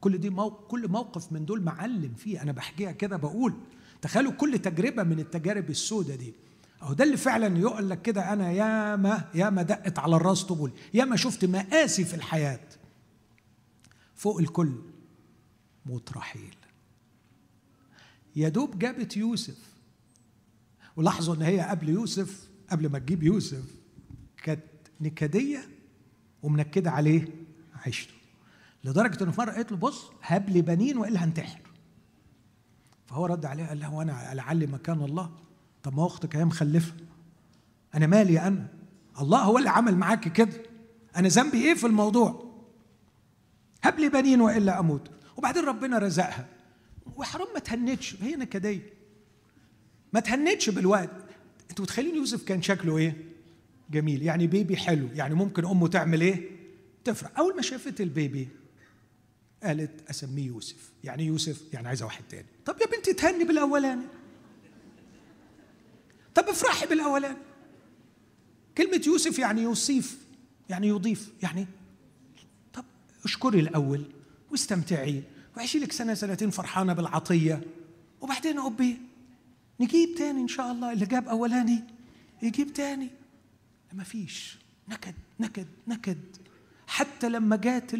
كل دي موقف كل موقف من دول معلم فيه. أنا بحكيها كده بقول تخيلوا كل تجربة من التجارب السوداء دي. أهو ده اللي فعلا يقول لك كده أنا ياما ياما دقت على الراس طبول ياما شفت مآسي في الحياة. فوق الكل. موت رحيل يا دوب جابت يوسف. ولاحظوا إن هي قبل يوسف قبل ما تجيب يوسف كانت نكدية ومنكدة عليه عيشته. لدرجة إن مرة قالت له بص هب لي بنين والا هنتحر فهو رد عليها قال له وأنا لعلي مكان الله. طب ما أختك هي مخلفة. أنا مالي أنا. الله هو اللي عمل معاك كده. أنا ذنبي إيه في الموضوع؟ هب لي بنين وإلا أموت. وبعدين ربنا رزقها. وحرام ما تهنتش. هي نكديه ما تهنتش بالوقت. أنتوا متخيلين يوسف كان شكله إيه؟ جميل. يعني بيبي حلو. يعني ممكن أمه تعمل إيه؟ تفرح. أول ما شافت البيبي قالت أسميه يوسف. يعني يوسف؟ يعني عايزة واحد تاني. طب يا بنتي تهني بالأولاني. طب افرحي بالأولاني. كلمة يوسف يعني يوصيف يعني يضيف. يعني اشكري الأول واستمتعي وعيشي لك سنة سنتين فرحانة بالعطية. وبعدين أبي نجيب تاني إن شاء الله اللي جاب أولاني يجيب تاني. ما فيش. نكد نكد نكد. حتى لما جات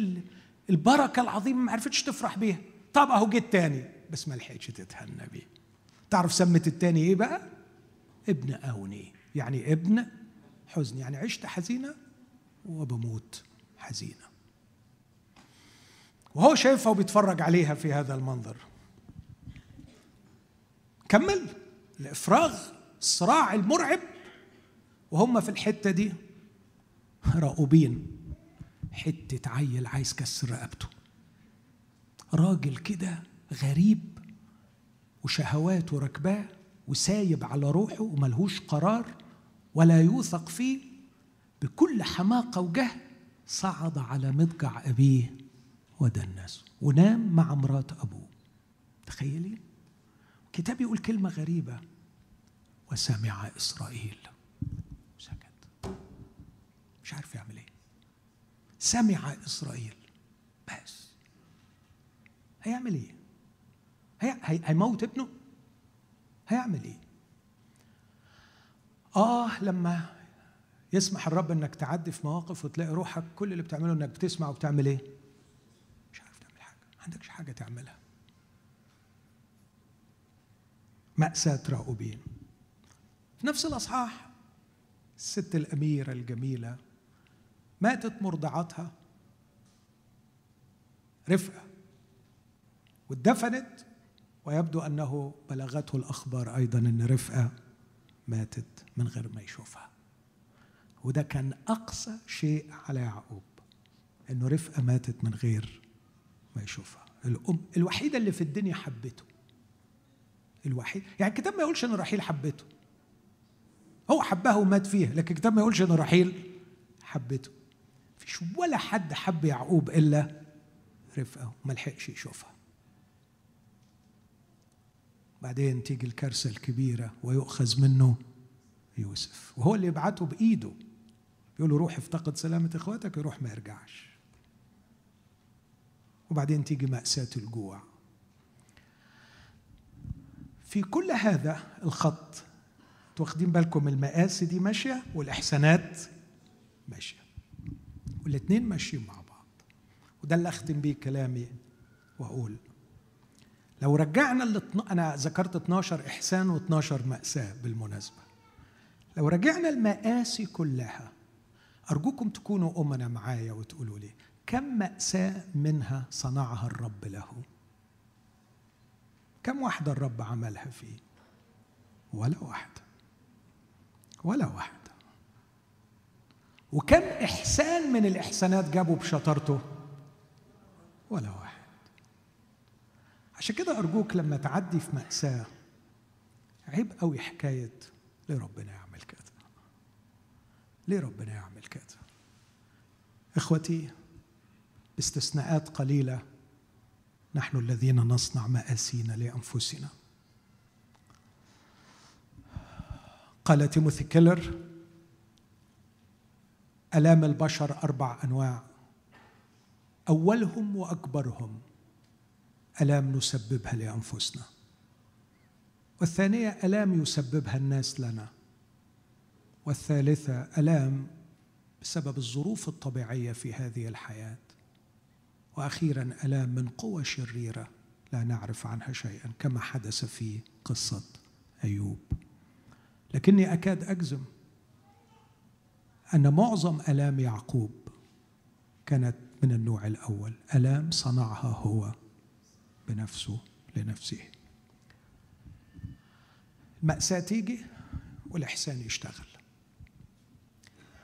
البركة العظيمة ما عرفتش تفرح بيها. طب أهو جيت تاني. بس ما لحقتش تتهنى بيه. تعرف سمت التاني إيه بقى؟ ابن أوني يعني ابن حزن. يعني عشت حزينة وبموت حزينة. وهو شايفها وبيتفرج عليها في هذا المنظر. كمل. الإفراغ الصراع المرعب. وهم في الحتة دي راؤوبين حتة عيل عايز كسر رقبته. راجل كده غريب وشهواته ركباه وسايب على روحه وملهوش قرار ولا يوثق فيه. بكل حماقة وجهل صعد على مضجع أبيه. ودنسه ونام مع مرات أبوه. تخيلين الكتاب يقول كلمة غريبة. وسمع إسرائيل. سكت. مش عارف يعمل إيه. سمع إسرائيل. بس. هيعمل إيه؟ هي... هيموت ابنه؟ هيعمل إيه؟ آه لما يسمح الرب إنك تعدي في مواقف وتلاقي روحك كل اللي بتعمله إنك بتسمع وبتعمل إيه مش عارف تعمل حاجة ما عندكش حاجة تعملها. مأساة راؤوبين في نفس الأصحاح الست الأميرة الجميلة ماتت مرضعتها. رفقة. واتدفنت ويبدو أنه بلغته الأخبار أيضا أن رفقة ماتت من غير ما يشوفها. وده كان أقصى شيء على يعقوب أنه رفقة ماتت من غير يشوفها. الأم الوحيدة اللي في الدنيا حبته. الوحيد يعني الكتاب ما يقولش إن رحيل حبته. هو حبها ومات فيها لكن الكتاب ما يقولش إن رحيل حبته. مفيش ولا حد حب يعقوب إلا رفقه وما لحقش يشوفها. بعدين تيجي الكارثة الكبيرة ويؤخذ منه يوسف وهو اللي يبعته بإيده. يقول له روح افتقد سلامة إخواتك يروح ما يرجعش. وبعدين تيجي مأساة الجوع. في كل هذا الخط واخدين بالكم المقاسي دي ماشية والإحسانات ماشية. والاثنين ماشيين مع بعض. وده اللي أختم بيه كلامي وأقول. لو رجعنا أنا ذكرت 12 إحسان و12 مأساة بالمناسبة. لو رجعنا المآسي كلها أرجوكم تكونوا أمنا معايا وتقولوا لي كم مأساة منها صنعها الرب له؟ كم واحدة الرب عملها فيه؟ ولا واحدة ولا واحدة وكم إحسان من الإحسانات جابوا بشطارته؟ ولا واحد. عشان كده أرجوك لما تعدي في مأساة عيب قوي حكاية ليه ربنا يعمل كده. ليه ربنا يعمل كده؟ إخوتي باستثناءات قليلة نحن الذين نصنع مآسينا لأنفسنا. قال تيموثي كيلر آلام البشر أربع أنواع أولهم وأكبرهم آلام نسببها لأنفسنا والثانية آلام يسببها الناس لنا والثالثة آلام بسبب الظروف الطبيعية في هذه الحياة. وأخيرا الام من قوى شريرة لا نعرف عنها شيئا كما حدث في قصة أيوب. لكني أكاد أجزم أن معظم آلام يعقوب كانت من النوع الأول. آلام صنعها هو بنفسه لنفسه. المأساة تيجي والإحسان يشتغل.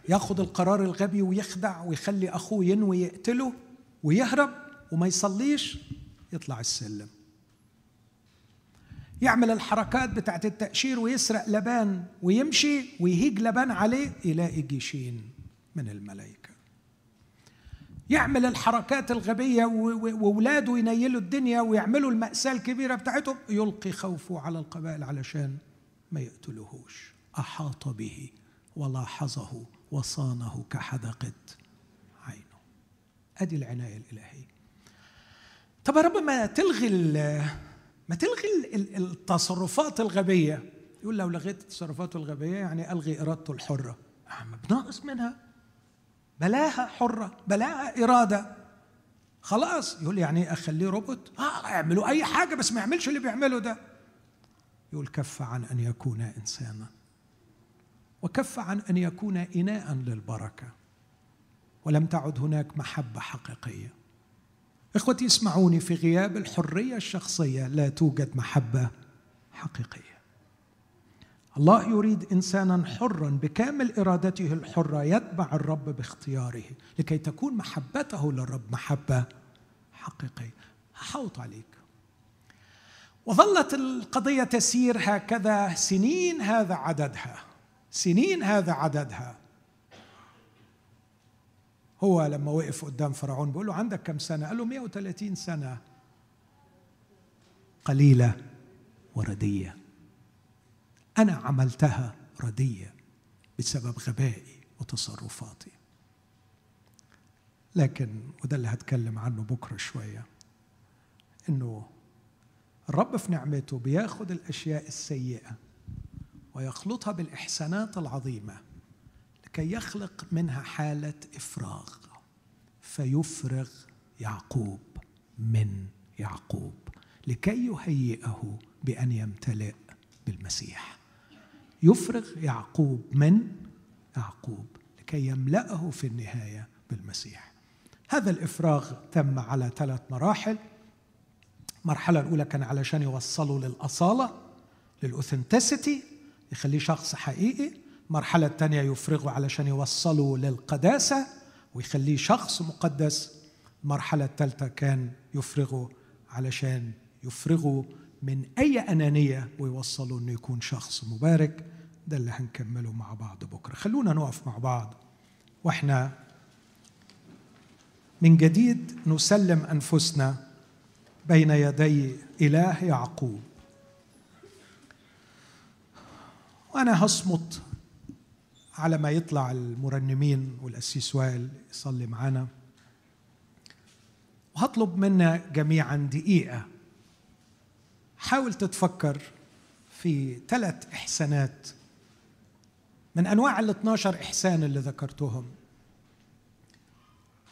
يأخذ القرار الغبي ويخدع ويخلي أخوه ينوي يقتله. ويهرب وما يصليش يطلع السلم. يعمل الحركات بتاعت التأشير ويسرق لبان ويمشي ويهيج لبان عليه يلاقي جيشين من الملائكة. يعمل الحركات الغبية وولاده ينيلوا الدنيا ويعملوا المأساة الكبيرة بتاعتهم يلقي خوفه على القبائل علشان ما يقتلوهوش. أحاط به ولاحظه وصانه كحدقة. أدي العناية الإلهية. طب يا رب ما تلغي ما تلغي التصرفات الغبية. يقول لو لغيت التصرفات الغبية يعني ألغي إرادته الحرة. ما بناقص منها. بلاها حرة بلاها إرادة. خلاص. يقول يعني أخليه روبوت. آه اعملوا أي حاجة بس ما يعملش اللي بيعمله ده. يقول كف عن أن يكون إنسانا. وكف عن أن يكون إناء للبركة. ولم تعد هناك محبة حقيقية. إخوتي اسمعوني في غياب الحرية الشخصية لا توجد محبة حقيقية. الله يريد إنسانا حرا بكامل إرادته الحرة يتبع الرب باختياره لكي تكون محبته للرب محبة حقيقية. هحوط عليك. وظلت القضية تسير هكذا سنين هذا عددها سنين هذا عددها. هو لما وقف قدام فرعون بيقول له عندك كم سنة؟ قال له 130 سنة. قليلة وردية. أنا عملتها ردية بسبب غبائي وتصرفاتي. لكن وده اللي هتكلم عنه بكرة شوية. إنه الرب في نعمته بياخد الأشياء السيئة ويخلطها بالإحسانات العظيمة. لكي يخلق منها حالة إفراغ فيفرغ يعقوب من يعقوب لكي يهيئه بأن يمتلئ بالمسيح. يفرغ يعقوب من يعقوب لكي يملأه في النهاية بالمسيح. هذا الإفراغ تم على ثلاث مراحل. المرحلة الأولى كان علشان يوصلوا للأصالة للأوثنتسيتي يخليه شخص حقيقي. المرحلة الثانية يفرغوا علشان يوصلوا للقداسة ويخليه شخص مقدس. المرحلة الثالثة كان يفرغوا علشان يفرغوا من أي أنانية ويوصلوا أنه يكون شخص مبارك. ده اللي هنكمله مع بعض بكرة. خلونا نقف مع بعض. وإحنا من جديد نسلم أنفسنا بين يدي إله يعقوب. وأنا هصمت على ما يطلع المرنمين والأسيس وائل يصلي معنا وهطلب منا جميعا دقيقة. حاول تتفكر في ثلاث إحسانات من أنواع ال 12 إحسان اللي ذكرتهم.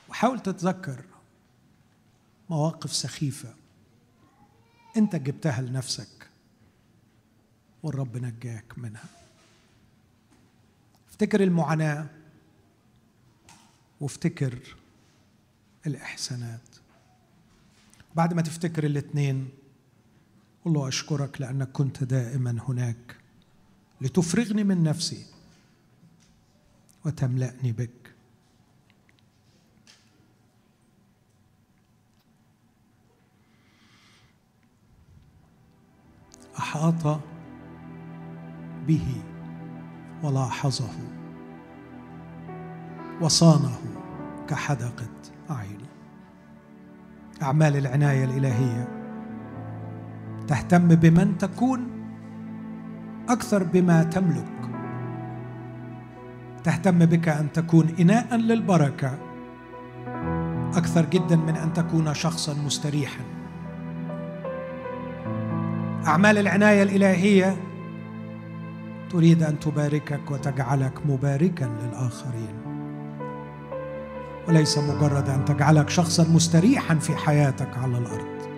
وحاول تتذكر مواقف سخيفة أنت جبتها لنفسك والرب نجاك منها. افتكر المعاناة وافتكر الإحسانات. بعد ما تفتكر الاثنين قل له أشكرك لأنك كنت دائما هناك لتفرغني من نفسي وتملأني بك. أحاط به ولاحظه وصانه كحدقة أعينه أعمال العناية الإلهية تهتم بمن تكون أكثر بما تملك. تهتم بك أن تكون إناء للبركة. أكثر جدا من أن تكون شخصا مستريحا. أعمال العناية الإلهية تريد أن تباركك وتجعلك مباركا للآخرين. وليس مجرد أن تجعلك شخصا مستريحا في حياتك على الأرض.